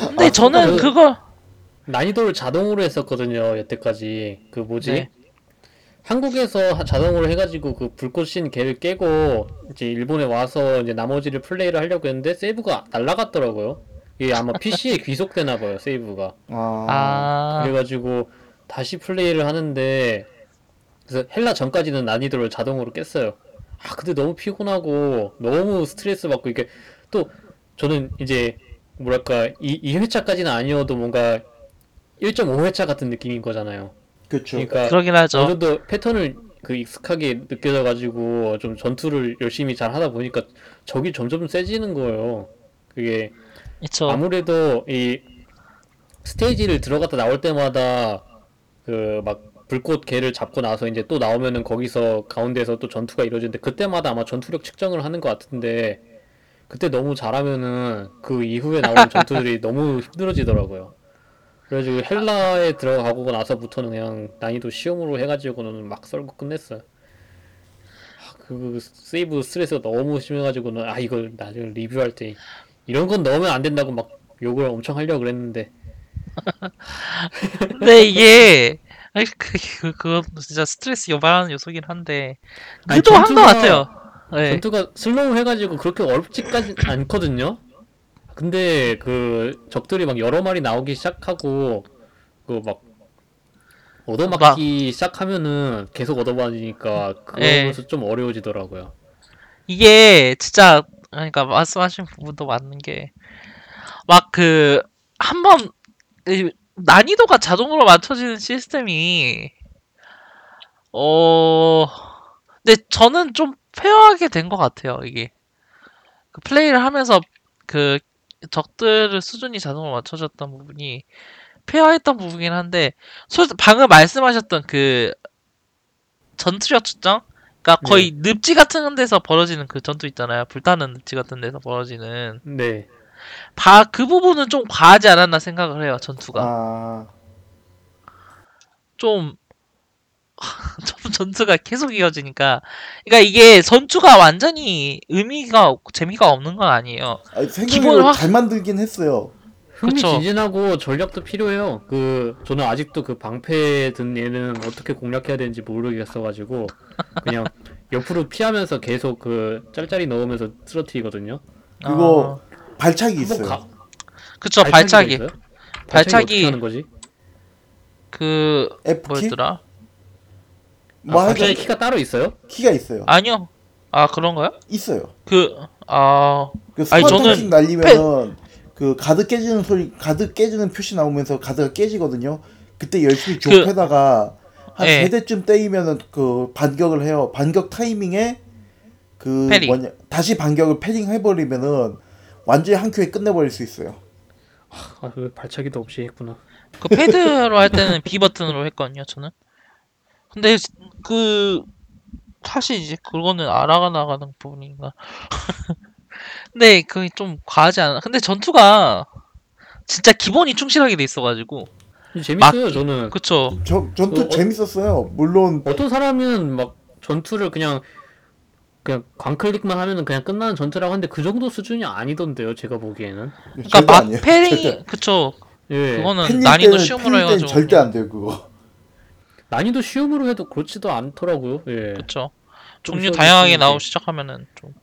근데 아, 저는 그- 그거 난이도를 자동으로 했었거든요. 여태까지 그 뭐지? 네. 한국에서 하- 자동으로 해가지고 그 불꽃 신 걔를 깨고 이제 일본에 와서 이제 나머지를 플레이를 하려고 했는데 세이브가 날라갔더라고요. 이게 아마 PC에 귀속되나 봐요 세이브가. 아, 아 그래가지고 다시 플레이를 하는데 그래서 헬라 전까지는 난이도를 자동으로 깼어요. 아 근데 너무 피곤하고 너무 스트레스 받고 이게 또 저는 이제 뭐랄까 이, 2회차까지는 아니어도 뭔가 1.5회차 같은 느낌인 거잖아요. 그렇죠. 그러니까 그러긴 어느 하죠. 정도 패턴을 그 익숙하게 느껴져가지고 좀 전투를 열심히 잘 하다 보니까 적이 점점 세지는 거예요. 그게 그쵸. 아무래도 이 스테이지를 들어갔다 나올 때마다 그 막 불꽃 개를 잡고 나서 이제 또 나오면은 거기서 가운데서 또 전투가 이루어지는데 그때마다 아마 전투력 측정을 하는 것 같은데 그때 너무 잘하면은 그 이후에 나오는 전투들이 너무 힘들어지더라고요. 그래가지고 헬라에 들어가고 나서부터는 그냥 난이도 시험으로 해가지고는 막 썰고 끝냈어요. 아, 그 세이브 스트레스가 너무 심해가지고는 아 이걸 나중에 리뷰할 때 이런 건 넣으면 안 된다고 막 욕을 엄청 하려고 그랬는데 근데 이게 아니, 그, 그, 그건 진짜 스트레스 유발하는 요소긴 한데 아니, 그도 한 것 전투가- 같아요. 네. 전투가 슬로우 해가지고 그렇게 어렵지까지 않거든요. 근데 그 적들이 막 여러 마리 나오기 시작하고 그 막 얻어맞기 시작하면은 계속 얻어맞으니까 예. 그러면서 좀 어려워지더라고요. 이게 진짜 그러니까 말씀하신 부분도 맞는 게 막 그 한번 이 난이도가 자동으로 맞춰지는 시스템이 어 근데 저는 좀 페어하게 된 것 같아요 이게. 그 플레이를 하면서 그 적들의 수준이 자동으로 맞춰졌던 부분이 페어했던 부분이긴 한데 솔 방금 말씀하셨던 그 전투력 측정 그러니까 거의 늪지 같은 데서 벌어지는 그 전투 있잖아요. 불타는 늪지 같은 데서 벌어지는 네. 바 그 부분은 좀 과하지 않았나 생각을 해요. 전투가 아, 좀, 좀 전투가 계속 이어지니까 그러니까 이게 전투가 완전히 의미가 재미가 없는 건 아니에요. 아니, 기본을 생각으로 확- 잘 만들긴 했어요. 흥미진진하고 전략도 필요해요. 그 저는 아직도 그 방패 든 얘는 어떻게 공략해야 되는지 모르겠어가지고 그냥 옆으로 피하면서 계속 그 짤짤이 넣으면서 쓰러뜨리거든요. 그거 발차기 한번 있어요. 가- 그쵸 발차기가 발차기 있어요? 발차기 어떻게 하는 거지? 그 F키? 뭐였더라 뭐 아, 하여튼 발차기 키가 따로 있어요? 키가 있어요. 아니요 아 그런가요 있어요. 그아 그 아니, 저는 날리면은 그 가드 깨지는 소리, 가드 깨지는 표시 나오면서 가드가 깨지거든요. 그때 열심히 그- 좁혀다가 한 예. 세 대쯤 때리면은 그 반격을 해요. 반격 타이밍에 그 패링. 뭐냐 다시 반격을 패링 해버리면은 완전히 한 큐에 끝내버릴 수 있어요. 아, 왜 발차기도 없이 했구나. 그 패드로 할 때는 B 버튼으로 했거든요, 저는. 근데 그 사실 이제 그거는 알아가 나가는 부분인가. 근데 그게 좀 과하지 않아. 근데 전투가 진짜 기본이 충실하게 돼 있어가지고. 재밌어요, 저는. 그쵸. 저 전투 어, 어- 재밌었어요. 물론 어떤 사람은 막 전투를 그냥 그냥 광클릭만 하면은 그냥 끝나는 전투라고 하는데 그 정도 수준이 아니던데요, 제가 보기에는. 그러니까 절대 막 아니에요. 패링 절대. 그쵸. 예. 그거는 난이도 때는 쉬움으로 팬일 때는 해가지고. 절대 안 돼요 그거. 난이도 쉬움으로 해도 그렇지도 않더라고요. 예. 그쵸. 좀 종류 다양하게. 나오기 시작하면은 좀.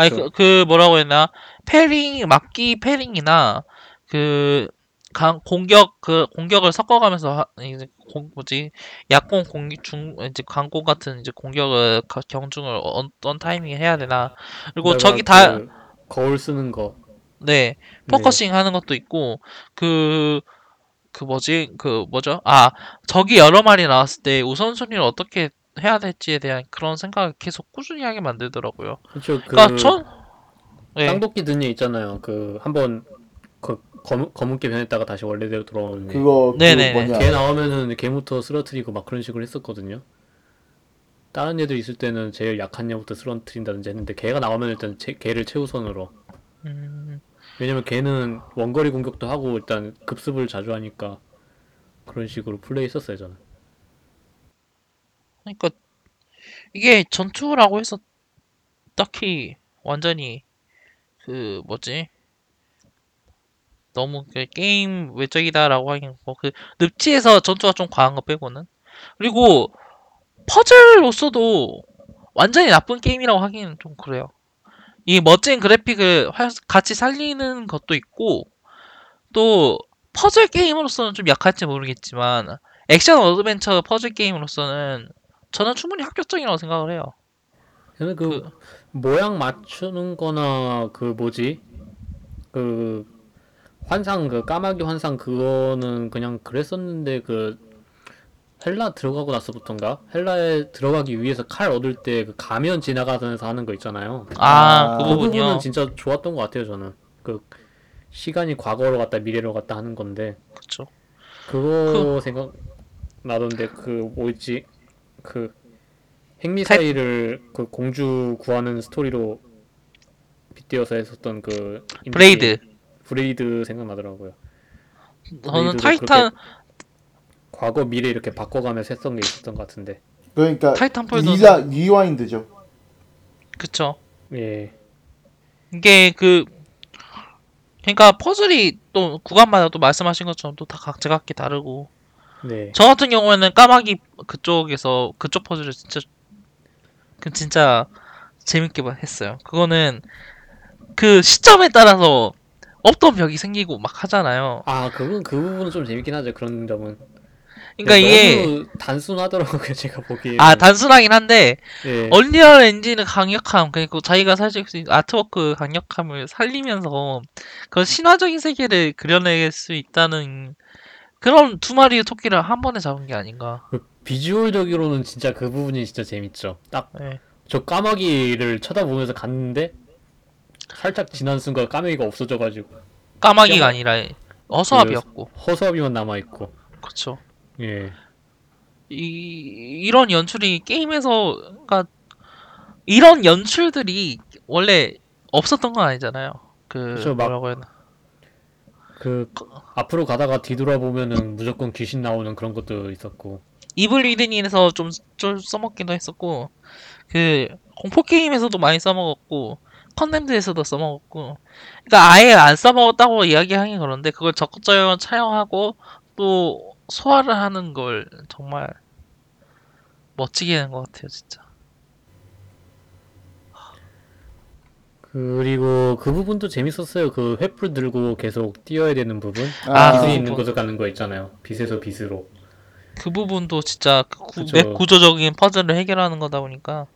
아니. 그, 그 뭐라고 했나 parrying 막기 parrying이나 그 강, 공격 그 공격을 섞어가면서 하, 이제 공 뭐지 약공 공중 이제 강공 같은 이제 공격을 가- 경중을 어떤 타이밍에 해야 되나 그리고 저기 다 그 거울 쓰는 거. 네, focusing 하는 것도 있고, 그, 그 뭐지, 그 뭐죠? 아, 적이 여러 마리 나왔을 때 우선순위를 어떻게 해야 될지에 대한 그런 생각을 계속 꾸준히 하게 만들더라고요. 그렇죠. 그 그러니까 전, 네, 쌍도끼 든예 있잖아요. 그 한번 그 검, 검은게 변했다가 다시 원래대로 돌아오는 애. 그거 그 네네. 뭐냐 걔 나오면은 걔부터 쓰러뜨리고 막 그런 식으로 했었거든요. 다른 애들 있을 때는 제일 약한 애부터 쓰러뜨린다든지 했는데 걔가 나오면 일단 제, 걔를 최우선으로. 음, 왜냐면 걔는 원거리 공격도 하고 일단 급습을 자주 하니까 그런 식으로 플레이 했었어요 저는. 그러니까 이게 전투라고 해서 딱히 완전히 그 뭐지? 너무 그 게임 외적이다라고 하긴 뭐그 늪지에서 전투가 좀 과한 거 빼고는 그리고 퍼즐로서도 완전히 나쁜 게임이라고 하기는 좀 그래요. 이 멋진 그래픽을 활- 같이 살리는 것도 있고 또 퍼즐 게임으로서는 좀 약할지 모르겠지만 액션 어드벤처 퍼즐 게임으로서는 저는 충분히 합격적이라고 생각을 해요. 저는 그, 그- 모양 맞추는 거나 그 뭐지? 그 환상 그 까마귀 환상 그거는 그냥 그랬었는데 그 헬라 들어가고 나서부터인가? 헬라에 들어가기 위해서 칼 얻을 때 그 가면 지나가면서 하는 거 있잖아요. 아, 아, 그그 부분이요. 부분은 진짜 좋았던 것 같아요 저는. 그 시간이 과거로 갔다 미래로 갔다 하는 건데 그쵸. 그거 생각 나던데 그 뭐였지? 그 핵미사일을 그 공주 구하는 스토리로 빗대어서 했었던 그 인디 브레이드. 브레이드 생각나더라고요. 저는 브레이드도 타이탄 그렇게 과거 미래 이렇게 바꿔가면서 했던 게 있었던 것 같은데. 그러니까 타이탄폴도 리라 rewind죠. 그쵸. 예. 이게 그 그러니까 퍼즐이 또 구간마다 또 말씀하신 것처럼 또 다 각자 각기 다르고 네. 저 같은 경우에는 까마귀 그쪽에서 그쪽 퍼즐을 진짜 그 진짜 재밌게 했어요. 그거는 그 시점에 따라서 없던 벽이 생기고 막 하잖아요. 아 그건 그 부분은 좀 재밌긴 하죠. 그런 점은. 그러니까 이게 단순하더라고요. 제가 보기에. 아 단순하긴 한데 예. 얼리얼 엔진의 강력함 그리고 자기가 살수 있는 아트워크 강력함을 살리면서 그런 신화적인 세계를 그려낼 수 있다는 그런 두 마리의 토끼를 한 번에 잡은 게 아닌가. 그 비주얼적으로는 진짜 그 부분이 진짜 재밌죠. 딱 저 네. 까마귀를 쳐다보면서 갔는데 살짝 지난 순간 까마귀가 없어져가지고 까마귀가 아니라 어서합이었고, 허수아비만 남아 있고. 그렇죠. 예. 이 이런 연출이 게임에서 그러니까 이런 연출들이 원래 없었던 건 아니잖아요. 그 그쵸, 막- 뭐라고 해야 되나. 그 앞으로 가다가 뒤돌아보면은 무조건 귀신 나오는 그런 것도 있었고. 이블 리드닝에서 좀, 좀 써먹기도 했었고 그 공포 게임에서도 많이 써먹었고 컨텐츠에서도 써먹었고 그러니까 아예 안 써먹었다고 이야기하긴 그런데 그걸 적극적으로 차용하고 또 소화를 하는 걸 정말 멋지게 하는 것 같아요 진짜 그리고 그 부분도 재밌었어요. 그 횃불 들고 계속 뛰어야 되는 부분. 아, 빛이 그 있는 부분. 곳을 가는 거 있잖아요. 빛에서 빛으로. 그 부분도 진짜 그 구, 그쵸. 구조적인 퍼즐을 해결하는 거다 보니까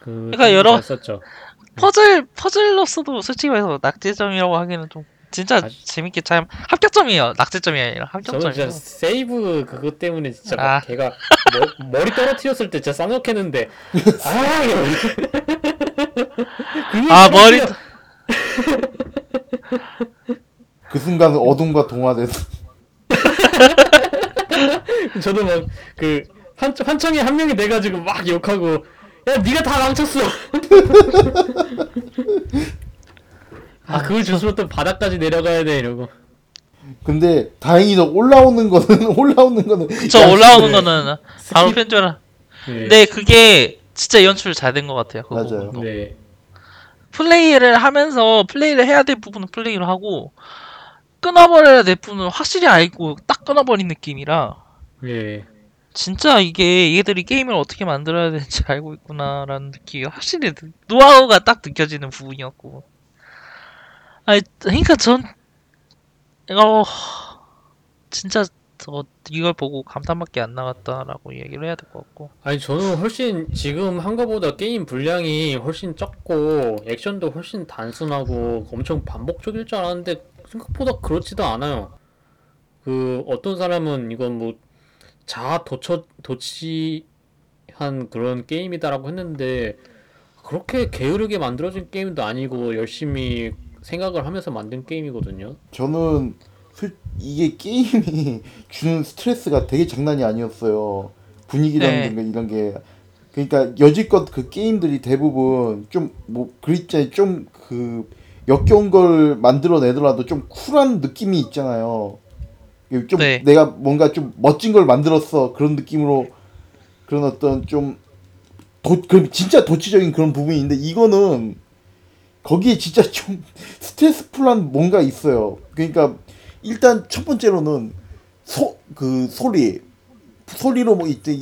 그 그러니까 여러- 잘 썼죠. 퍼즐 퍼즐로서도 솔직히 말해서 낙제점이라고 하기는 좀 진짜 아, 재밌게 참 합격점이에요 낙제점이 아니라 저는 진짜 합격점이에요 세이브 그것 때문에 진짜 막 아. 걔가 머, 머리 떨어뜨렸을 때 진짜 쌍욕했는데 아 이거 아 머리 그 순간 어둠과 동화돼서 저도 막그 환청에 한 명이 돼 가지고 막 욕하고 야 네가 다 망쳤어 아 그걸 주스로 또 바닥까지 내려가야 돼 이러고 근데 다행히도 올라오는 거는 올라오는 거는 저 올라오는 거는 바로 편집을 네. 근데 그게 진짜 연출 잘 된 것 같아요 그 맞아요. 부분도. 네. 플레이를 하면서 플레이를 해야 될 부분은 플레이를 하고 끊어버려야 될 부분은 확실히 알고 딱 끊어버린 느낌이라 네. 진짜 이게 얘들이 게임을 어떻게 만들어야 되는지 알고 있구나라는 느낌이 확실히 느- 노하우가 딱 느껴지는 부분이었고 아니 그러니까 전 이거 진짜 저 이걸 보고 감탄밖에 안 나갔다라고 얘기를 해야 될 것 같고 아니 저는 훨씬 지금 한 거보다 게임 분량이 훨씬 적고 액션도 훨씬 단순하고 엄청 반복적일 줄 알았는데 생각보다 그렇지도 않아요. 그 어떤 사람은 이건 뭐 자아 도처 도취한 그런 게임이다라고 했는데 그렇게 게으르게 만들어진 게임도 아니고 열심히 생각을 하면서 만든 게임이거든요. 저는 솔- 이게 게임이 주는 스트레스가 되게 장난이 아니었어요. 분위기라든가 네. 이런 게 그러니까 여지껏 그 게임들이 대부분 좀 뭐 그랬잖아요. 좀그 역겨운 걸 만들어내더라도 좀 쿨한 느낌이 있잖아요. 좀 네. 내가 뭔가 좀 멋진 걸 만들었어 그런 느낌으로 그런 어떤 좀 도, 그 진짜 도치적인 그런 부분이 있는데 이거는 거기에 진짜 좀 스트레스풀한 뭔가 있어요. 그러니까 일단 첫 번째로는 소 그 소리 소리로 뭐 이때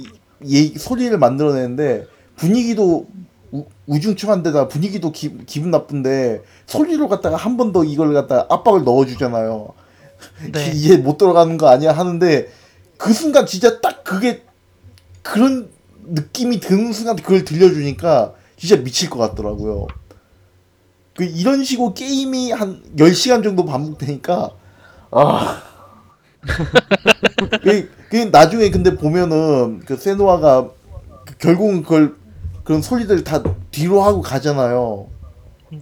예, 소리를 만들어내는데 분위기도 우, 우중충한데다 분위기도 기, 기분 나쁜데 소리로 갖다가 한 번 더 이걸 갖다가 압박을 넣어주잖아요. 네. 이게 못 들어가는 거 아니야 하는데 그 순간 진짜 딱 그게 그런 느낌이 드는 순간 그걸 들려주니까 진짜 미칠 것 같더라고요. 그 이런 식으로 게임이 한 10시간 정도 반복되니까 아. 그, 그 나중에 근데 보면은 그 세노아가 그 결국은 그걸 그런 소리들 다 뒤로 하고 가잖아요.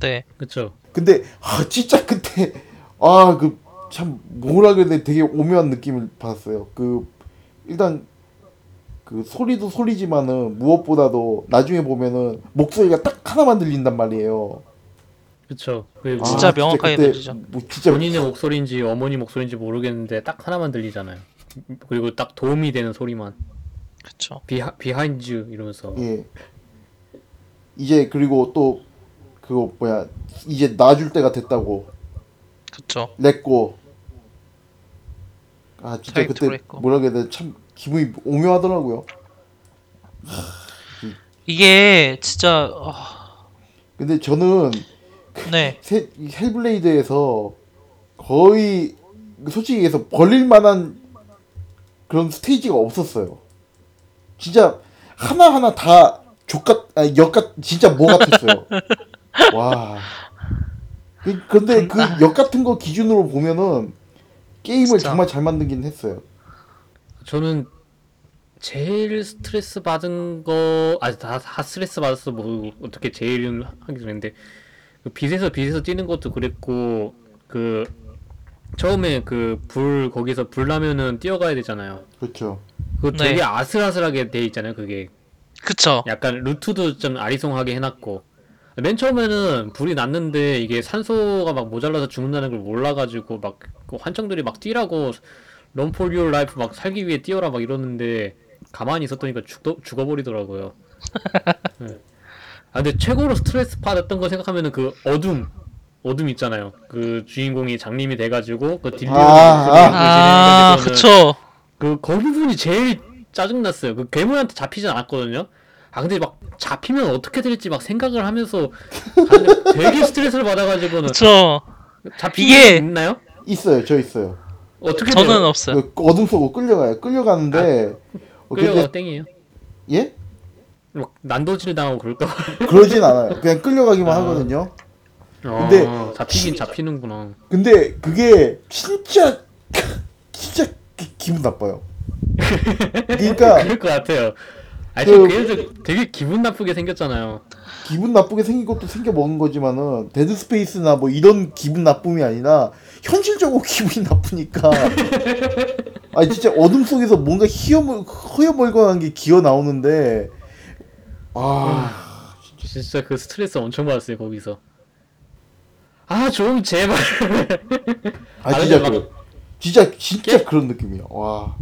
네 그쵸? 근데 아 진짜 그때 아 그 참 뭐라 그래야 돼 되게 오묘한 느낌을 받았어요. 그 일단 그 소리도 소리지만은 무엇보다도 나중에 보면은 목소리가 딱 하나만 들린단 말이에요. 그쵸? 그리고 아, 진짜 명확하게 그때 들리죠. 뭐 진짜 본인의 목소리인지 어머니 목소리인지 모르겠는데 딱 하나만 들리잖아요. 그리고 딱 도움이 되는 소리만 그쵸 비하, behind 이러면서 예. 이제 그리고 또 그거 뭐야 이제 놔줄 때가 됐다고 그쵸 냈고 아 진짜 타이틀 그때 했고. 뭐라 그래야 돼참 기분이 오묘하더라고요. 이게 진짜 아, 근데 저는 네 세, 이 헬블레이드에서 거의 솔직히 얘기해서 버릴 만한 그런 스테이지가 없었어요. 진짜 하나하나 다 좆같, 아니, 엿같, 진짜 뭐 같았어요. 와. 그- 근데 그 엿 같은 거 기준으로 보면은 게임을 진짜. 정말 잘 만들긴 했어요. 저는 제일 스트레스 받은 거 아니 다, 다 스트레스 받았어 뭐 어떻게 제일은 하기 전인데 그 빛에서 빛에서 뛰는 것도 그랬고 그 처음에 그 불 거기서 불 나면은 뛰어가야 되잖아요. 그렇죠. 그거 네. 되게 아슬아슬하게 돼 있잖아요. 그게 그쵸 약간 루트도 좀 아리송하게 해놨고 맨 처음에는 불이 났는데 이게 산소가 막 모자라서 죽는다는 걸 몰라가지고 막그 환청들이 막 뛰라고 Run for your life 막 살기 위해 뛰어라 막 이러는데 가만히 있었더니까 죽, 죽어버리더라고요. 아 근데 최고로 스트레스 받았던 거 생각하면은 그 어둠 어둠 있잖아요. 그 주인공이 장님이 돼가지고 그 딜리오 아, 아, 그쵸. 그 거기 부분이 제일 짜증났어요. 그 괴물한테 잡히진 않았거든요. 아 근데 막 잡히면 어떻게 될지 막 생각을 하면서 아, 되게 스트레스를 받아가지고는 그쵸. 잡히는 이게- 게 있나요? 있어요. 저 있어요. 어떻게 저는 돼요? 없어요. 그 어둠 속으로 끌려가요. 끌려가는데 어, 끌려가 근데 땡이에요. 예? 막 난도질 당하고 그럴까? 봐. 그러진 않아요. 그냥 끌려가기만 아. 하거든요. 근데 근데- 잡히긴 잡히는구나. 근데 그게 진짜 진짜 기, 기분 나빠요. 그러니까 그럴 것 같아요. 아니 그- 그... 그래서 되게 기분 나쁘게 생겼잖아요. 기분 나쁘게 생긴 것도 생겨 먹은 거지만은 데드 스페이스나 뭐 이런 기분 나쁨이 아니라 현실적으로 기분이 나쁘니까 아니 진짜 어둠 속에서 뭔가 희어멀 허여멀건한 게 기어 나오는데 아 진짜 그 스트레스 엄청 받았어요 거기서. 아 좀 제발. 아 아, 진짜 그래 진짜 진짜 그런 느낌이야 와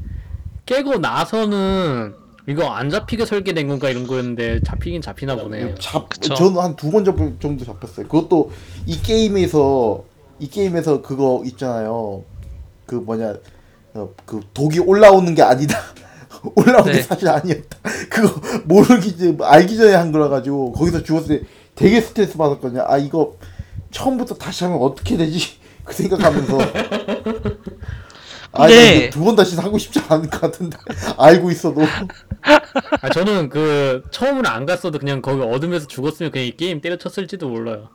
깨고 나서는 이거 안 잡히게 설계된 건가 이런 거였는데 잡히긴 잡히나 보네요. 잡 그쵸. 저는 한 두 번 정도 잡혔어요 그것도 이 게임에서 이 게임에서 그거 있잖아요 그 뭐냐 어, 그 독이 올라오는 게 아니다 올라온 게 네. 사실 아니었다 그거 모르기 전 알기 전에 한 거라 가지고 거기서 죽었을 때 되게 스트레스 받았거든요 아 이거 처음부터 다시 하면 어떻게 되지 그 생각하면서 근데- 두번 다시 하고 싶지 않을 것 같은데 알고 있어도 아 저는 그 처음으로 안 갔어도 그냥 거기 어둠에서 죽었으면 그냥 이 게임 때려쳤을지도 몰라요.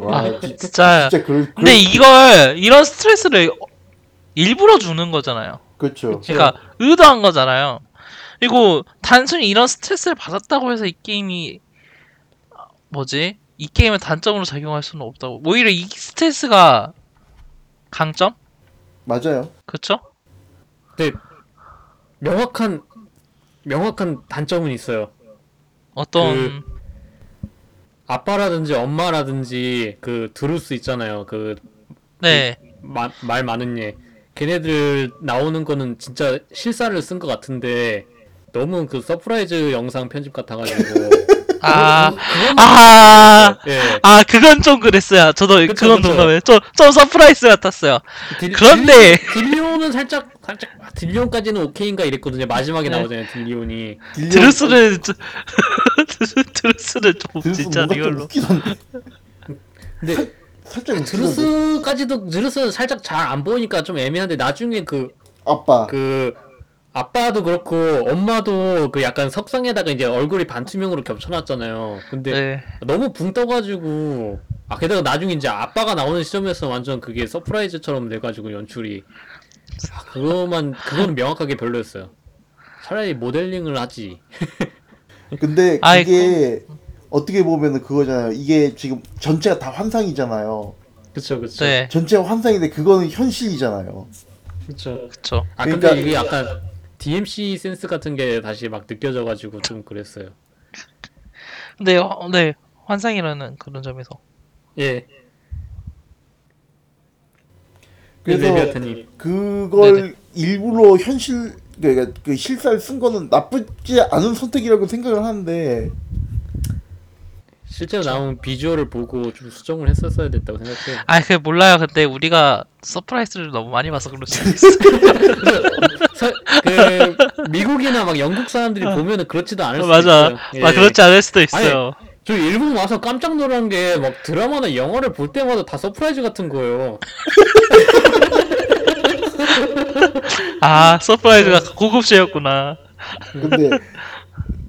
와 아, 진- 진짜. 진짜 그럴 근데 이걸, 이런 스트레스를 일부러 주는 거잖아요. 그렇죠 그러니까 의도한 거잖아요. 그리고 단순히 이런 스트레스를 받았다고 해서 이 게임이 아, 뭐지? 이 게임을 단점으로 작용할 수는 없다고. 오히려 이 스트레스가 강점? 맞아요 그쵸? 근데 명확한 명확한 단점은 있어요. 어떤 아빠라든지 엄마라든지 그 드루스 있잖아요. 그 네. 마, 말 많은 얘. 걔네들 나오는 거는 진짜 실사를 쓴 것 같은데 너무 그 서프라이즈 영상 편집 같아가지고 아, 그건 아, 예. 아, 그건 좀 그랬어요. 저도 그쵸, 그건 그쵸. 동감해요. 좀, 좀 서프라이즈 같았어요. 딜- 그런데- 딜- 딜리온은 살짝 살짝 아, 딜리온까지는 오케이인가 이랬거든요. 마지막에 네. 나오잖아요. 딜리온이. 딜리온- 드루스는, 좀- 드루스는 좀 드루스 진짜 뭔가 좀 real로. 웃기던데 근데 살짝 드루스까지도 드루스는 살짝 잘 안 보이니까 좀 애매한데 나중에 그 아빠 그 아빠도 그렇고 엄마도 그 약간 석상에다가 이제 얼굴이 반투명으로 겹쳐놨잖아요. 근데 네. 너무 붕 떠가지고 아 게다가 나중에 이제 아빠가 나오는 시점에서 완전 그게 서프라이즈처럼 돼가지고 연출이 아, 그거만 그거는 명확하게 별로였어요. 차라리 모델링을 하지. 근데 아이, 그게 어떻게 보면은 그거잖아요 이게 지금 전체가 다 환상이잖아요 그쵸 그쵸. 네. 전체가 환상인데 그거는 현실이잖아요 그쵸. 그쵸. 아 그러니까- 근데 이게 약간 DMC 센스 같은 게 다시 막 느껴져가지고 좀 그랬어요. 근데, 어, 네. 환상이라는 그런 점에서. 예. 그래서 레비아트님. 그걸 네네. 일부러 현실 그러니까 그 실사를 쓴 거는 나쁘지 않은 선택이라고 생각을 하는데 실제로 나온 비주얼을 보고 좀 수정을 했었어야 됐다고 생각해요. 아, 그 몰라요. 근데 우리가 서프라이즈를 너무 많이 봐서 그럴 수도 있어. 서, 그 미국이나 막 영국 사람들이 보면은 그렇지도 않을 수도 맞아. 있어요. 예. 아, 그렇지 않을 수도 있어요. 저 일본 와서 깜짝 놀란 게 막 드라마나 영화를 볼 때마다 다 서프라이즈 같은 거예요. 아, 서프라이즈가 고급지였구나. 근데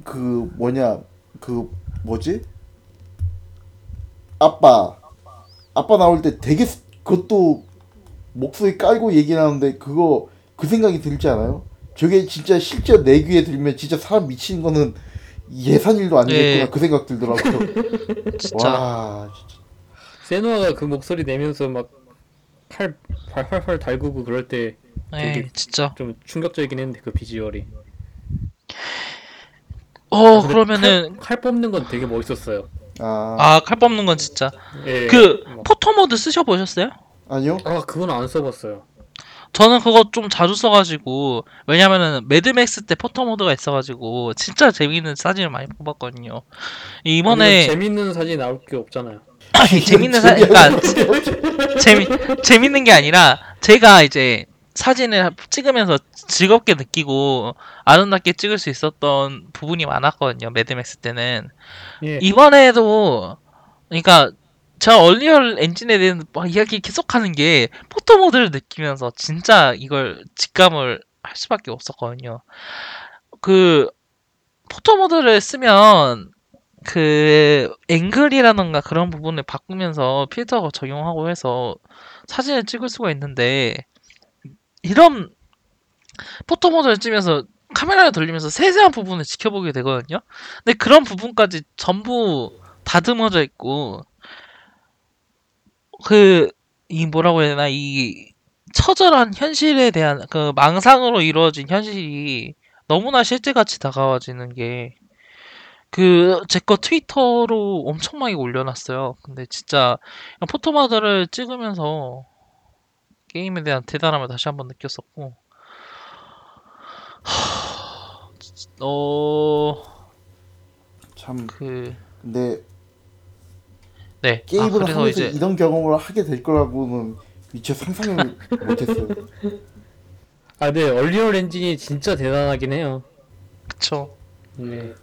그 뭐냐 그 뭐지 아빠 아빠 나올 때 되게 스- 그것도 목소리 깔고 얘기하는데 그거 그 생각이 들지 않아요? 저게 진짜 실제 내 귀에 들면 진짜 사람 미치는 거는 예삿일도 아니겠구나 예. 그 생각 들더라고요. 진짜. 와 진짜. Senua가 그 목소리 내면서 막팔 활활활 달구고 그럴 때좀 네, 되게- 진짜. 충격적이긴 했는데 그 비주얼이. 어, 근데 그러면은, 칼, 칼 뽑는 건 되게 멋있었어요. 아, 아, 칼 뽑는 건 진짜. 예. 그, 막- photo mode 쓰셔 보셨어요? 아니요? 아 그건 안 써봤어요. 저는 그거 좀 자주 써가지고 왜냐면은 Mad Max 때 photo mode가 있어가지고 진짜 재밌는 사진을 많이 뽑았거든요. 이번에 아니면 재밌는 사진 나올 게 없잖아요. 아니, 재밌는 사 그러니까 재미 재밌는 게 아니라 제가 이제 사진을 찍으면서 즐겁게 느끼고 아름답게 찍을 수 있었던 부분이 많았거든요. Mad Max 때는 예. 이번에도 그러니까 제가 Unreal Engine에 대한 막 이야기 계속하는 게 photo mode를 느끼면서 진짜 이걸 직감을 할 수밖에 없었거든요. 그 포토 모드를 쓰면 그 앵글이라던가 그런 부분을 바꾸면서 필터가 적용하고 해서 사진을 찍을 수가 있는데 이런 포토 모드를 찍으면서 카메라를 돌리면서 세세한 부분을 지켜보게 되거든요. 근데 그런 부분까지 전부 다듬어져 있고 그 이 뭐라고 해야 되나 이 처절한 현실에 대한 그 망상으로 이루어진 현실이 너무나 실제같이 다가와지는 게 그 제 거 트위터로 엄청 많이 올려놨어요. 근데 진짜 포토마드를 찍으면서 게임에 대한 대단함을 다시 한번 느꼈었고 어... 참 그... 근데 네. 아, 게임을 그래서 하면서 이제 이런 경험을 하게 될 거라고는 미처 상상을 못했어요. 아, 네, Unreal Engine이 진짜 대단하긴 해요. 그쵸. 네.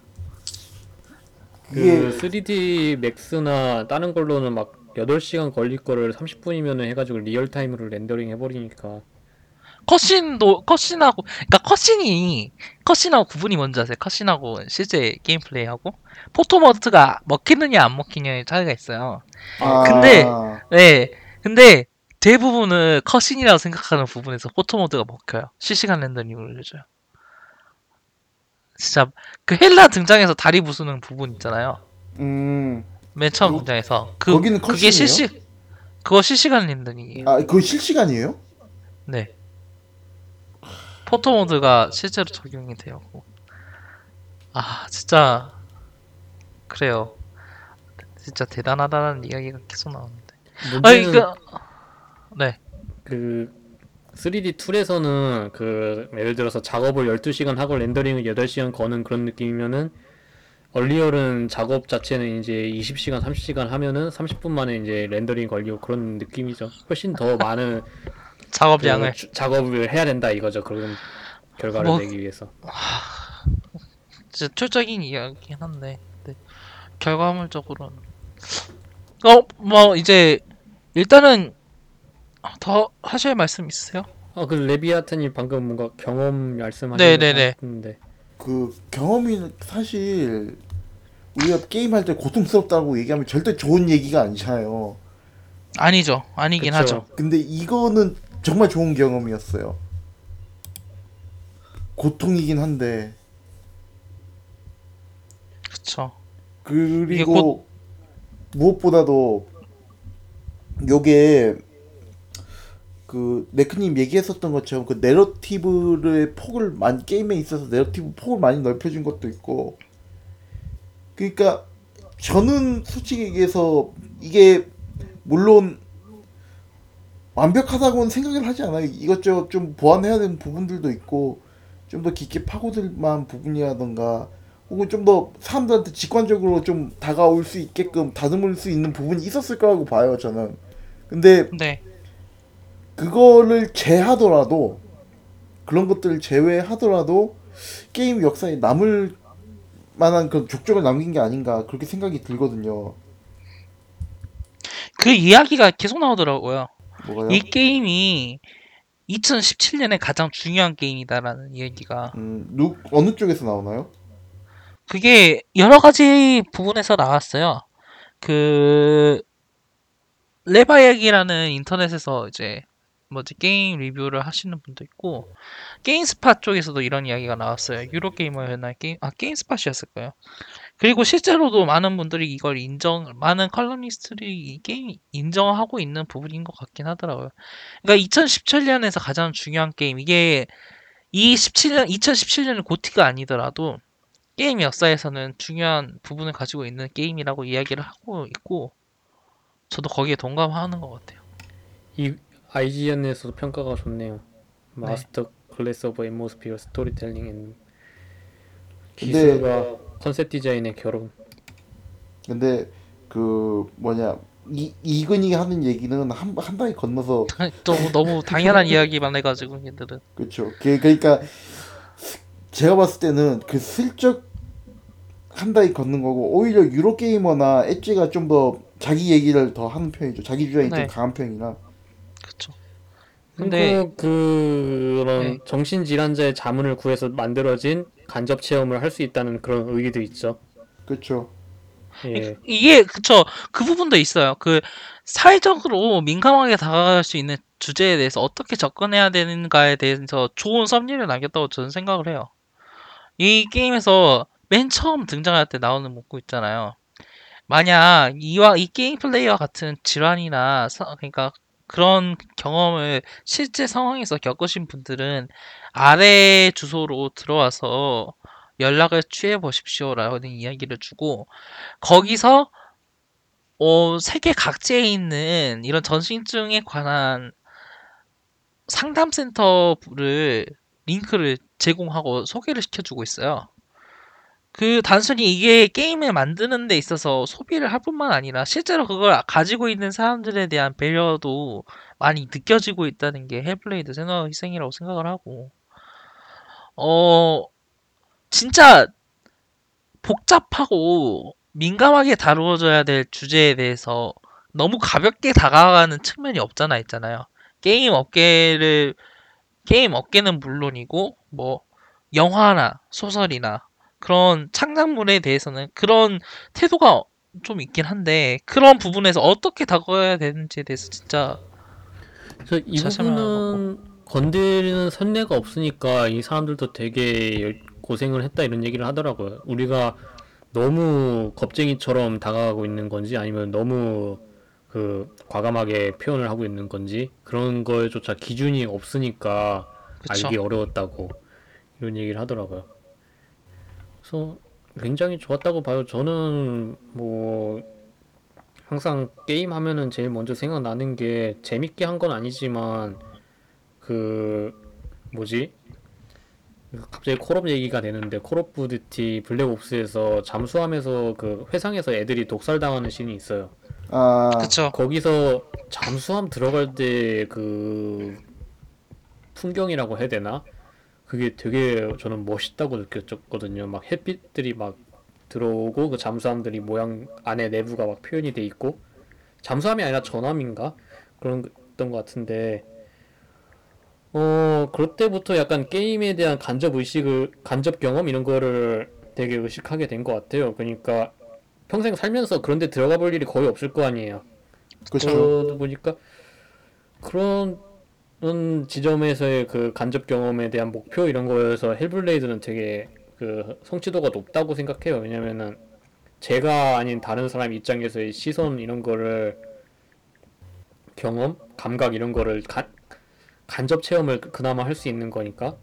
이게 그 3D Max나 다른 걸로는 막 8시간 걸릴 거를 30분이면 해가지고 real-time으로 렌더링 해버리니까. 컷신도 컷신하고 그러니까 컷신이 컷신하고 구분이 뭔지 아세요? cutscene하고 실제 gameplay하고 photo mode가 먹히느냐 안 먹히느냐의 차이가 있어요. 아, 근데- 네. 근데 대부분은 컷신이라고 생각하는 부분에서 포토모드가 먹혀요. 실시간 렌더링을 올려줘요. 진짜 그 헬라 등장해서 다리 부수는 부분 있잖아요. 음, 맨 처음 거- 등장해서 그 거기는 그게 컷신이에요? 실시 그거 실시간 렌더링이에요. 아 그거 실시간이에요? 네. 포토 모드가 실제로 적용이 돼요. 아, 진짜 그래요. 진짜 대단하다는 이야기가 계속 나오는데. 문제는 그 네. 그 3D 툴에서는 그 예를 들어서 작업을 12시간 하고 렌더링을 8시간 거는 그런 느낌이면은 얼리얼은 작업 자체는 이제 20시간, 30시간 하면은 30분 만에 이제 렌더링 걸리고 그런 느낌이죠. 훨씬 더 많은 작업량을 그 주- 작업을 해야 된다 이거죠. 그런 결과를 뭐- 내기 위해서. 진짜 철적인 이야기긴 한데 네. 결과물적으로는 어, 뭐 이제 일단은 더 하실 말씀 있으세요? 아, 그 레비아탄이 방금 뭔가 경험 말씀하신 네네네. 것 같은데. 그 경험이 사실 우리가 게임할 때 고통스럽다고 얘기하면 절대 좋은 얘기가 아니잖아요. 아니죠. 아니긴 그쵸. 하죠. 근데 이거는 정말 좋은 경험이었어요. 고통이긴 한데 그쵸. 그리고 무엇보다도 요게 그 네크님 얘기했었던 것처럼 그 내러티브의 폭을 많이 게임에 있어서 내러티브 폭을 많이 넓혀준 것도 있고 그러니까 저는 솔직히 얘기해서 이게 물론 완벽하다고는 생각을 하지 않아요 이것저것 좀 보완해야 되는 부분들도 있고 좀 더 깊게 파고들 만한 부분이라던가 혹은 좀 더 사람들한테 직관적으로 좀 다가올 수 있게끔 다듬을 수 있는 부분이 있었을 거라고 봐요 저는 근데 네. 그거를 제하더라도 그런 것들을 제외하더라도 게임 역사에 남을 만한 그런 족적을 남긴 게 아닌가 그렇게 생각이 들거든요 그 이야기가 계속 나오더라고요. 뭐가요? 이 게임이 2017년에 가장 중요한 게임이다라는 이야기가 음, 누, 어느 쪽에서 나오나요? 그게 여러 가지 부분에서 나왔어요. 그 레바약이라는 인터넷에서 이제 뭐지 게임 리뷰를 하시는 분도 있고 게임스팟 쪽에서도 이런 이야기가 나왔어요. 유로게이머였나 게임 아 게임스팟이었을 거예요. 그리고 실제로도 많은 분들이 이걸 인정 많은 칼럼니스트들이 이 게임 인정하고 있는 부분인 것 같긴 하더라고요. 그러니까 2017년에서 가장 중요한 게임 이게 이 17년 2017년은 GOTY가 아니더라도 게임 역사에서는 중요한 부분을 가지고 있는 게임이라고 이야기를 하고 있고 저도 거기에 동감하는 것 같아요. 이 IGN에서도 평가가 좋네요. masterclass of atmosphere storytelling and 기술과 컨셉 디자인의 결혼. 근데 그 뭐냐 이 이근이 하는 얘기는 한한 방에 건너서 또 너무 당연한 이야기만 해가지고 얘들은 그렇죠. 그 그러니까 제가 봤을 때는 그 슬쩍 한 단위 걷는 거고 오히려 유로 게이머나 엣지가 좀 더 자기 얘기를 더 하는 편이죠. 자기 주장이 네. 좀 강한 편이라. 근데 근데 그런 네. 정신질환자의 자문을 구해서 만들어진 간접 체험을 할 수 있다는 그런 의의도 있죠. 그렇죠. 예. 이게 그쵸 그 부분도 있어요. 그 사회적으로 민감하게 다가갈 수 있는 주제에 대해서 어떻게 접근해야 되는가에 대해서 좋은 섭리를 남겼다고 저는 생각을 해요. 이 게임에서 맨 처음 등장할 때 나오는 문구 있잖아요. 만약 이와 이 게임 플레이와 같은 질환이나 사- 그러니까 그런 경험을 실제 상황에서 겪으신 분들은 아래 주소로 들어와서 연락을 취해 보십시오라는 이야기를 주고 거기서 어, 세계 각지에 있는 이런 정신증에 관한 상담센터를 링크를 제공하고 소개를 시켜주고 있어요. 그 단순히 이게 게임을 만드는 데 있어서 소비를 할 뿐만 아니라 실제로 그걸 가지고 있는 사람들에 대한 배려도 많이 느껴지고 있다는 게 Hellblade Senua 희생이라고 생각을 하고 어 진짜 복잡하고 민감하게 다루어져야 될 주제에 대해서 너무 가볍게 다가가는 측면이 없잖아 있잖아요. 게임 업계를 게임 업계는 물론이고 뭐 영화나 소설이나 그런 창작물에 대해서는 그런 태도가 좀 있긴 한데 그런 부분에서 어떻게 다가가야 되는지에 대해서 진짜 그래서 이 부분은 건드리는 선례가 없으니까 이 사람들도 되게 열- 고생을 했다 이런 얘기를 하더라고요. 우리가 너무 겁쟁이처럼 다가가고 있는 건지 아니면 너무 그 과감하게 표현을 하고 있는 건지 그런 거에조차 기준이 없으니까 그쵸. 알기 어려웠다고 이런 얘기를 하더라고요. 그래서 굉장히 좋았다고 봐요. 저는 뭐 항상 게임 하면은 제일 먼저 생각나는 게 재밌게 한 건 아니지만 그 뭐지? 갑자기 콜옵 얘기가 되는데 Call of Duty Black Ops에서 잠수함에서 그 회상에서 애들이 독살당하는 씬이 있어요. 아 그쵸. 거기서 잠수함 들어갈 때 그 풍경이라고 해야 되나? 그게 되게 저는 멋있다고 느꼈거든요. 막 햇빛들이 막 들어오고 그 잠수함들이 모양 안에 내부가 막 표현이 돼 있고 잠수함이 아니라 전함인가 그런 던것 같은데 어 그럴 때부터 약간 게임에 대한 간접 의식을 간접 경험 이런 거를 되게 의식하게 된 것 같아요. 그러니까 평생 살면서 그런데 들어가 볼 일이 거의 없을 거 아니에요. 그렇죠. 그러다 보니까 그런 지점에서의 그 간접 경험에 대한 목표 이런 거에서 Hellblade는 되게 그 성취도가 높다고 생각해요. 왜냐면은 제가 아닌 다른 사람 입장에서의 시선 이런 거를 경험, 감각 이런 거를 가, 간접 체험을 그나마 할 수 있는 거니까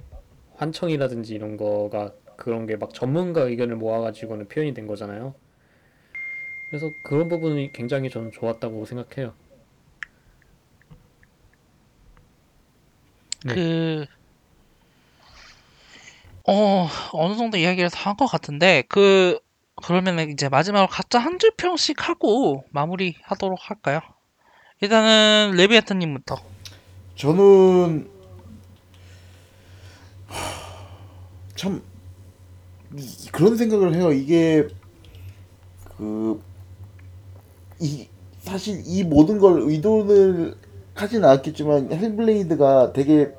환청이라든지 이런 거가 그런 게 막 전문가 의견을 모아가지고는 표현이 된 거잖아요. 그래서 그런 부분이 굉장히 저는 좋았다고 생각해요. 네. 그, 어, 어느 정도 이야기를 다 한 것 같은데, 그, 그러면은 이제 마지막으로 각자 한 줄 평씩 하고 마무리 하도록 할까요? 일단은, 레비아타님부터. 저는 하, 참 이- 그런 생각을 해요. 이게 그 이 사실 이 모든 걸 의도를 하진 않았겠지만 헬블레이드가 되게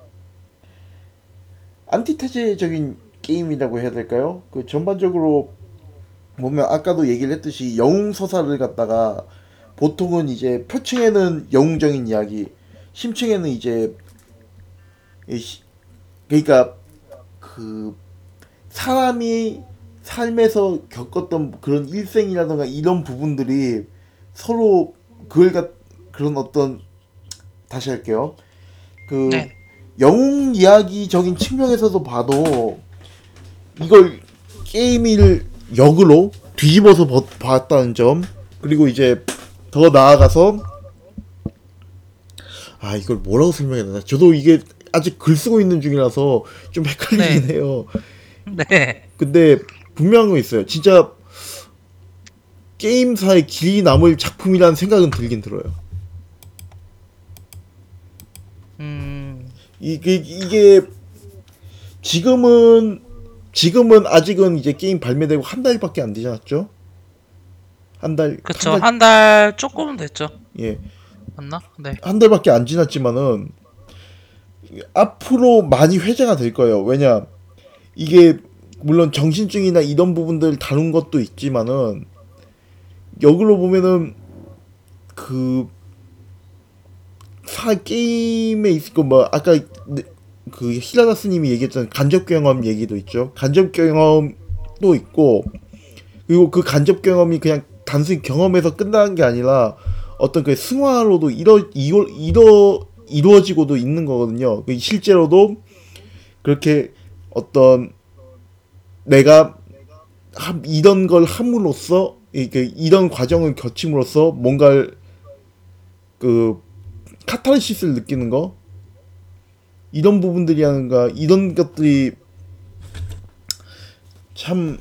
안티테제적인 게임이라고 해야 될까요? 그 전반적으로 보면 아까도 얘기를 했듯이 영웅 서사를 갖다가 보통은 이제 표층에는 영웅적인 이야기, 심층에는 이제 그러니까 그 사람이 삶에서 겪었던 그런 일생이라든가 이런 부분들이 서로 그걸 갖 그런 어떤 다시 할게요. 그 네. 영웅 이야기적인 측면에서도 봐도 이걸 게임을 역으로 뒤집어서 버- 봤다는 점 그리고 이제 더 나아가서 아 이걸 뭐라고 설명해야 되나 저도 이게 아직 글 쓰고 있는 중이라서 좀 헷갈리긴 해요. 네. 근데 분명한 거 있어요. 진짜 게임사의 길이 남을 작품이라는 생각은 들긴 들어요. 이게 이게 지금은 지금은 아직은 이제 게임 발매되고 한 달밖에 안 되지 않았죠? 한 달, 그쵸. 한 달, 한달 조금 됐죠. 예, 맞나? 네. 한 달밖에 안 지났지만은 앞으로 많이 회자가 될 거예요. 왜냐 이게 물론 정신증이나 이런 부분들 다룬 것도 있지만은 역으로 보면은 그 사 게임에 있고 뭐 아까 네, 그 히라다스님이 얘기했던 간접 경험 얘기도 있죠. 간접 경험도 있고 그리고 그 간접 경험이 그냥 단순히 경험에서 끝나는 게 아니라 어떤 그 승화로도 이뤄 이루, 이뤄 이루어지고도 있는 거거든요. 그 실제로도 그렇게 어떤 내가 함- 이런 걸 함으로써 이렇게 이런 과정을 거침으로써 뭔가를 그 카타르시스를 느끼는 거 이런 부분들이라는가 이런 것들이 참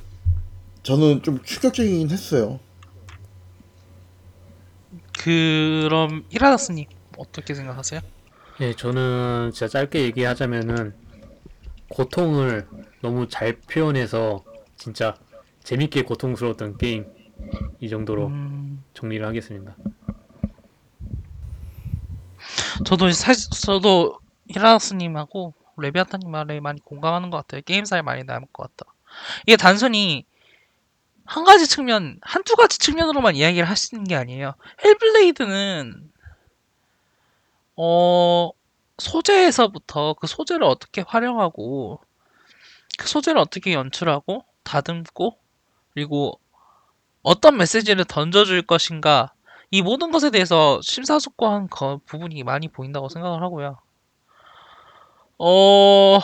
저는 좀 충격적이긴 했어요. 그럼 히라다스님 어떻게 생각하세요? 예, 저는 진짜 짧게 얘기하자면은 고통을 너무 잘 표현해서 진짜 재밌게 고통스러웠던 게임 이 정도로 음, 정리를 하겠습니다. 저도 사실 저도 히라다스님하고 레비아타님 말에 많이 공감하는 것 같아요. 게임사에 많이 남을 것 같다. 이게 단순히 한 가지 측면, 한두 가지 측면으로만 이야기를 있는 게 아니에요. Hellblade는 어 소재에서부터 그 소재를 어떻게 활용하고 그 소재를 어떻게 연출하고 다듬고 그리고 어떤 메시지를 던져줄 것인가 이 모든 것에 대해서 심사숙고한 거, 부분이 많이 보인다고 생각을 하고요. 어,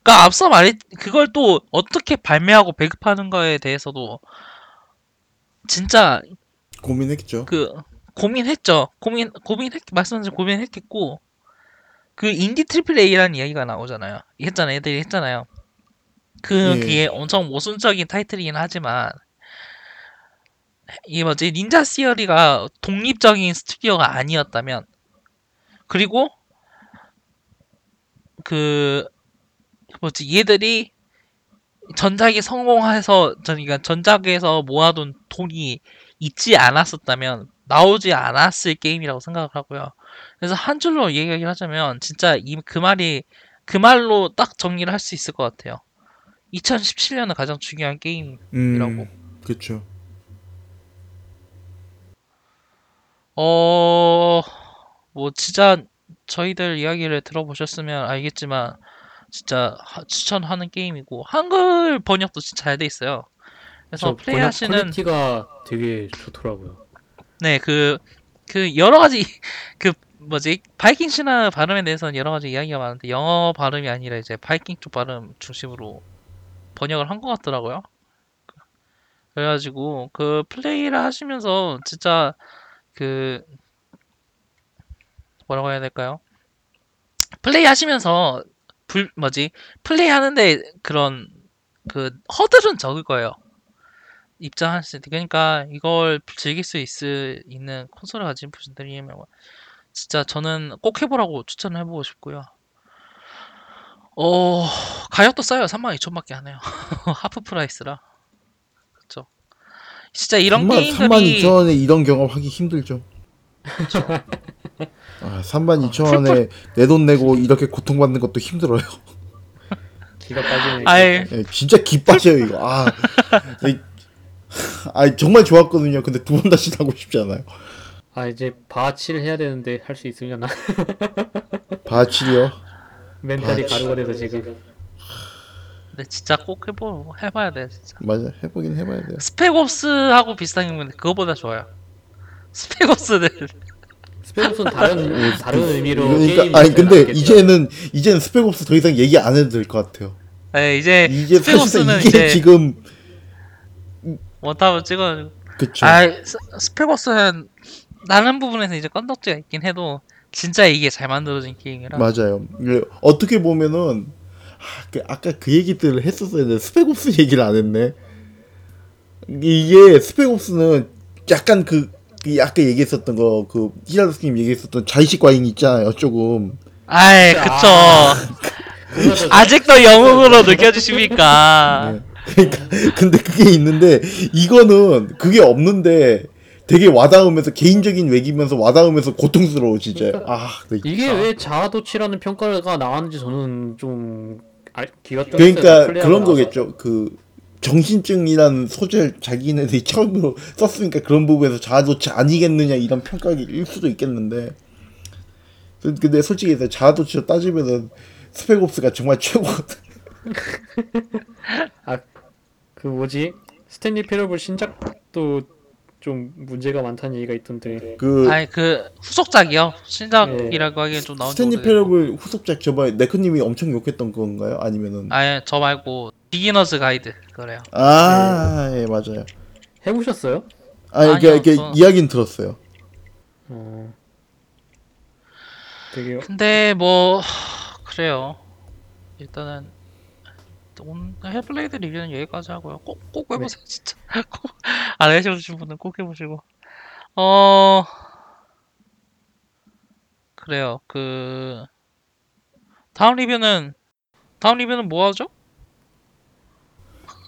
그러니까 앞서 말했 그걸 또 어떻게 발매하고 배급하는 거에 대해서도 진짜 고민했죠. 그 고민했죠. 고민 고민했 말씀하신 고민했겠고 그 indie triple A라는 이야기가 나오잖아요. 했잖아요. 애들이 했잖아요. 그 예. 그게 엄청 모순적인 타이틀이긴 하지만 이게 뭐지 Ninja Theory가 독립적인 스튜디오가 아니었다면 그리고 그 뭐지 얘들이 전작이 성공해서 그러니까 전작에서 모아둔 돈이 있지 않았었다면 나오지 않았을 게임이라고 생각을 하고요. 그래서 한 줄로 얘기를 하자면 진짜 이 그 말이 그 말로 딱 정리를 할 수 있을 것 같아요. 2017년은 가장 중요한 게임이라고. 음, 그렇죠. 어, 뭐 진짜 저희들 이야기를 들어보셨으면 알겠지만 진짜 하- 추천하는 게임이고 한글 번역도 진짜 잘 돼 있어요. 그래서 저 번역 플레이하시는 퀄리티가 되게 좋더라고요. 네, 그, 그, 여러 가지, 그, 뭐지, 바이킹 신화 발음에 대해서는 여러 가지 이야기가 많은데, 영어 발음이 아니라 이제 바이킹 쪽 발음 중심으로 번역을 한 것 같더라고요. 그래가지고, 그, 플레이를 하시면서, 진짜, 그, 뭐라고 해야 될까요? 플레이 하시면서, 불, 뭐지, 플레이 하는데 그런, 그, 허들은 적을 거예요. 입장하실 때 그러니까 이걸 즐길 수 있을 있는 콘솔을 가진 분들이면 진짜 저는 꼭 해보라고 추천을 해보고 싶고요. 어 가격도 싸요. 32,000밖에 안 해요. 하프 프라이스라. 진짜 이런 3만, 게임들이 32,000원에 이런 경험 하기 힘들죠. 아, 32,000원에 내 돈 내고 이렇게 고통받는 것도 힘들어요. 기가 빠지네. 아예 예, 진짜 기 빠져요 이거. 아, 이- 아 정말 좋았거든요. 근데 두 번 다시 하고 싶지 않아요. 아 이제 바치를 해야 되는데 할 수 있으려나? 바치리요. 멘탈이 바치. 가루가 돼서 지금. 근데 진짜 꼭 해보 해봐야 돼 진짜. 맞아, 해보긴 해봐야 돼요. 스펙옵스하고 비슷한 건데 그거보다 좋아요. 스펙옵스는 스페인은 다른 다른 의미로 그러니까 게임이 아니 잘 근데 나왔겠죠. 이제는 이제는 스펙옵스 더 이상 얘기 안 해도 될 것 같아요. 네, 이제 이게 사실상 스펙옵스는 이게 이제 지금 원탑을 찍어 그쵸. 아, 스- 스펙옵스는 다른 부분에서 이제 건덕지가 있긴 해도 진짜 이게 잘 만들어진 게임이라. 맞아요. 이게 어떻게 보면은 아, 그 아까 그 얘기들을 했었어야 돼. 스펙옵스 얘기를 안 했네. 이게 스펙옵스는 약간 그, 그 아까 얘기했었던 거 그 히라스님 얘기했었던 자의식 과잉 있잖아요. 조금. 아이 그쵸. 아. 아직도 영웅으로 느껴지십니까? 네. 그러니까 근데 그게 있는데 이거는 그게 없는데 되게 와닿으면서 개인적인 외기면서 와닿으면서 고통스러워 진짜. 아, 네. 이게 왜 자아도취라는 평가가 나왔는지 저는 좀 알, 기가 떴어요. 그러니까 그런. 거겠죠. 그 정신증이라는 소재를 자기네들이 처음으로 썼으니까 그런 부분에서 자아도취 아니겠느냐 이런 평가일 수도 있겠는데. 그- 근데 솔직히 자아도취로 따지면은 스펙옵스가 정말 최고. 그 뭐지 Stanley Parable 신작도 좀 문제가 많다는 얘기가 있던데 그 아니 그 후속작이요. 신작이라고 하기엔 좀 나온 지 Stanley Parable 후속작 저번에 네크님이 엄청 욕했던 건가요? 아니면은 아니 저 말고 Beginner's Guide 그래요. 아, 예, 맞아요. 해보셨어요? 아, 이게 아니요, 이게 저- 이야기는 들었어요. 어 되게 근데 뭐 그래요. 일단은 오늘 헬플레이드 리뷰는 여기까지 하고요. 꼭 꼭 해보세요 진짜. 꼭 안 해보신 분은 꼭 해보시고. 어 그래요. 그 다음 리뷰는 다음 리뷰는 뭐 하죠?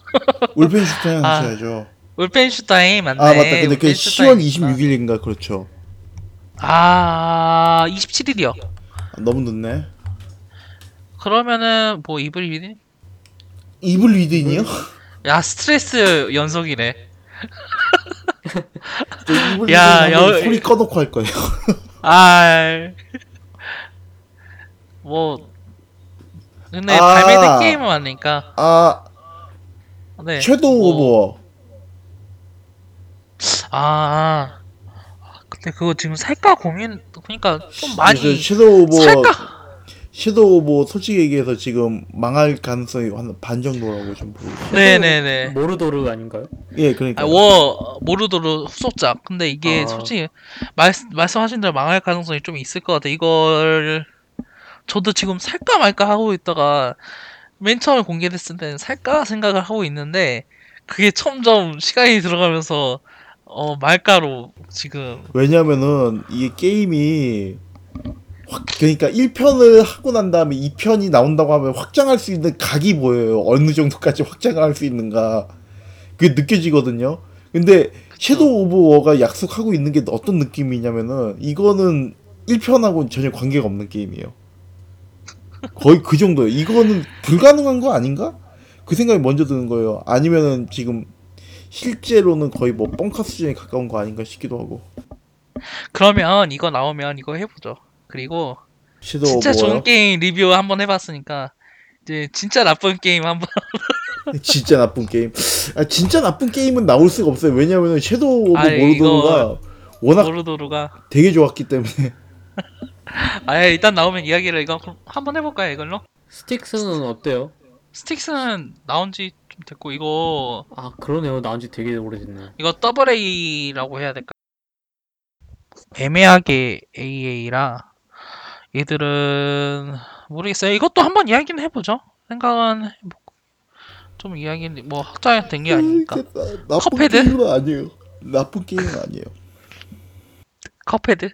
울펜슈타인 아, 하셔야죠. 울펜슈타인 맞네. 아, 맞다. 근데 그 울펜슈타인 10월 있구나. 26일인가 그렇죠. 아 27일이요. 아, 너무 늦네. 그러면은 뭐 이블 리뷰? 이블 리드인이요? 야 스트레스 연속이네. 이블 야, 여- 소리 꺼놓고 할 거예요. 아, 뭐 근데 아. 발매된 게임은 많으니까 아, 네. 섀도우 뭐, 오버. 아, 아, 근데 그거 지금 살까 고민 그러니까 좀 많이 섀도우 오버. 살까? 섀도우 오버 솔직히 얘기해서 지금 망할 가능성이 한 반 정도라고 좀 보고 있어요. 네네네. 모르도르 아닌가요? 예, 그러니까. 아, 워 모르도르 후속작. 근데 이게 아. 솔직히 말 말씀하신 대로 망할 가능성이 좀 있을 것 같아. 이걸 저도 지금 살까 말까 하고 있다가 맨 처음에 공개됐을 때는 살까 생각을 하고 있는데 그게 점점 시간이 들어가면서 어 말까로 지금 왜냐면은 이게 게임이 확 그러니까 1편을 하고 난 다음에 2편이 나온다고 하면 확장할 수 있는 각이 보여요. 어느 정도까지 확장을 할수 있는가. 그게 느껴지거든요. 근데 Shadow of War가 약속하고 있는 게 어떤 느낌이냐면은 이거는 1편하고는 전혀 관계가 없는 게임이에요. 거의 그 정도예요. 이거는 불가능한 거 아닌가? 그 생각이 먼저 드는 거예요. 아니면은 지금 실제로는 거의 뭐 뻥카 수준에 가까운 거 아닌가 싶기도 하고. 그러면 이거 나오면 이거 해보죠. 그리고 진짜 워요? 좋은 게임 리뷰 한번 해봤으니까 이제 진짜 나쁜 게임 한번 진짜 나쁜 게임. 아, 진짜 나쁜 게임은 나올 수가 없어요. 왜냐면은 Shadow of 아이, Mordor가 워낙 Mordor가 되게 좋았기 때문에. 아 일단 나오면 이야기를 이거 한번 해볼까요 이걸로? Styx는 어때요? Styx는 나온 지 좀 됐고 이거 아 그러네요 나온 지 되게 오래됐네 이거 double A라고 해야 될까? 애매하게 AA라 얘들은 모르겠어요. 이것도 한번 이야기는 해보죠. 생각은 해보고 좀 이야기는 뭐 확장이 된게 아니니까. 나, 나쁜 Cuphead? 게임은 아니에요. 나쁜 게임은 아니에요. Cuphead?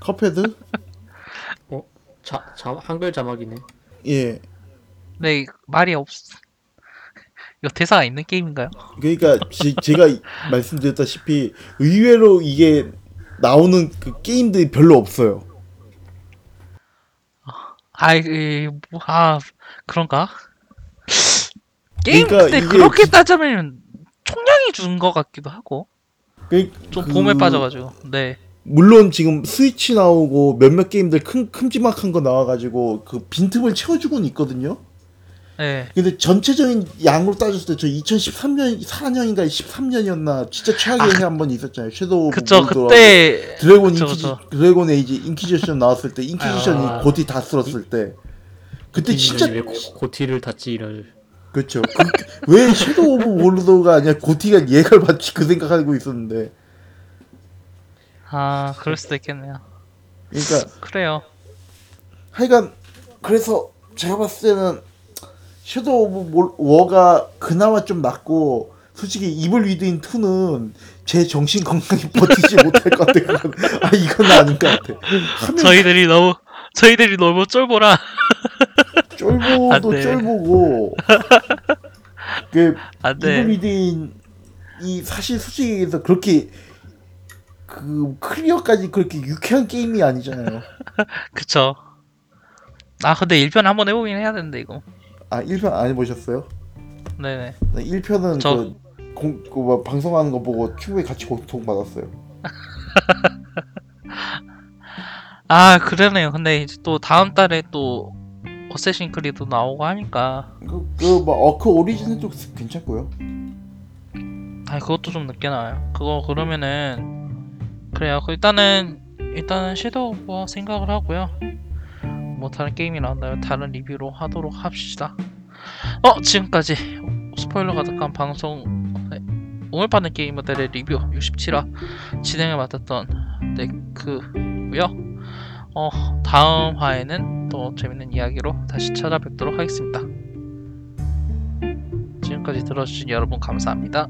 Cuphead? 자, 자 한글 자막이네 예. 네 말이 없. 이거 대사가 있는 게임인가요? 그러니까 제, 제가 이- 말씀드렸다시피 의외로 이게 나오는 그 게임들이 별로 없어요. 아이 이, 뭐, 아 그런가? 게임 그러니까 근데 이게 그렇게 지- 따지면 총량이 준 것 같기도 하고 그, 좀 그- 봄에 빠져가지고 네. 물론 지금 스위치 나오고 몇몇 게임들 큰 큼지막한 거 나와가지고 그 빈틈을 채워주고는 있거든요. 네. 근데 전체적인 양으로 따졌을 때 저 2013년 4년인가 13년이었나 진짜 최악의 해한번 있었잖아요. 섀도우 오브 그쵸. 그때 드래곤 그쵸, 인키지 그쵸. 드래곤 에이지 인키지션 나왔을 때 인키지션이 아. 고티 다 쓸었을 때 그때 진짜 왜 고, GOTY를 받지 이럴 그렇죠. 그, 왜 Shadow of Mordor가 아니라 GOTY가 얘를 받지 그 생각하고 있었는데 아 그럴 수도 있겠네요. 그러니까 그래요. 하여간 그래서 제가 봤을 때는 Shadow of Mor- War가 그나마 좀 낫고 솔직히 Evil Within 2는 제 정신 건강이 버티지 못할 것 같아. 그건. 아 이건 아닌 것 같아. 하면 저희들이 너무 저희들이 너무 쫄보라. 쫄보도 돼. 쫄보고 그안 이블 돼. 위드인 이 사실 솔직히 얘기해서 그렇게 그 클리어까지 그렇게 유쾌한 게임이 아니잖아요. 그쵸. 아 근데 1편 한번 해보긴 해야 되는데 이거. 아 1편 안 해보셨어요? 네네. 네, 1편은 저- 그, 공, 그 뭐, 방송하는 거 보고 충분히 같이 고통받았어요. 아 그러네요. 근데 이제 또 다음 달에 또 어쌔신 크리도 나오고 하니까 그, 그, 뭐, 어크 오리진도 괜찮고요. 아 그것도 좀 늦게 나와요. 그거 그러면은 그래요. 그 일단은 일단은 섀도우 뭐 생각을 하고요. 뭐 다른 게임이 나온다면 다른 리뷰로 하도록 합시다. 어 지금까지 스포일러 가득한 방송 네, 오늘 받는 게이머들의 리뷰 67화 진행을 맡았던 네크고요. 어 다음 화에는 또 재밌는 이야기로 다시 찾아뵙도록 하겠습니다. 지금까지 들어주신 여러분 감사합니다.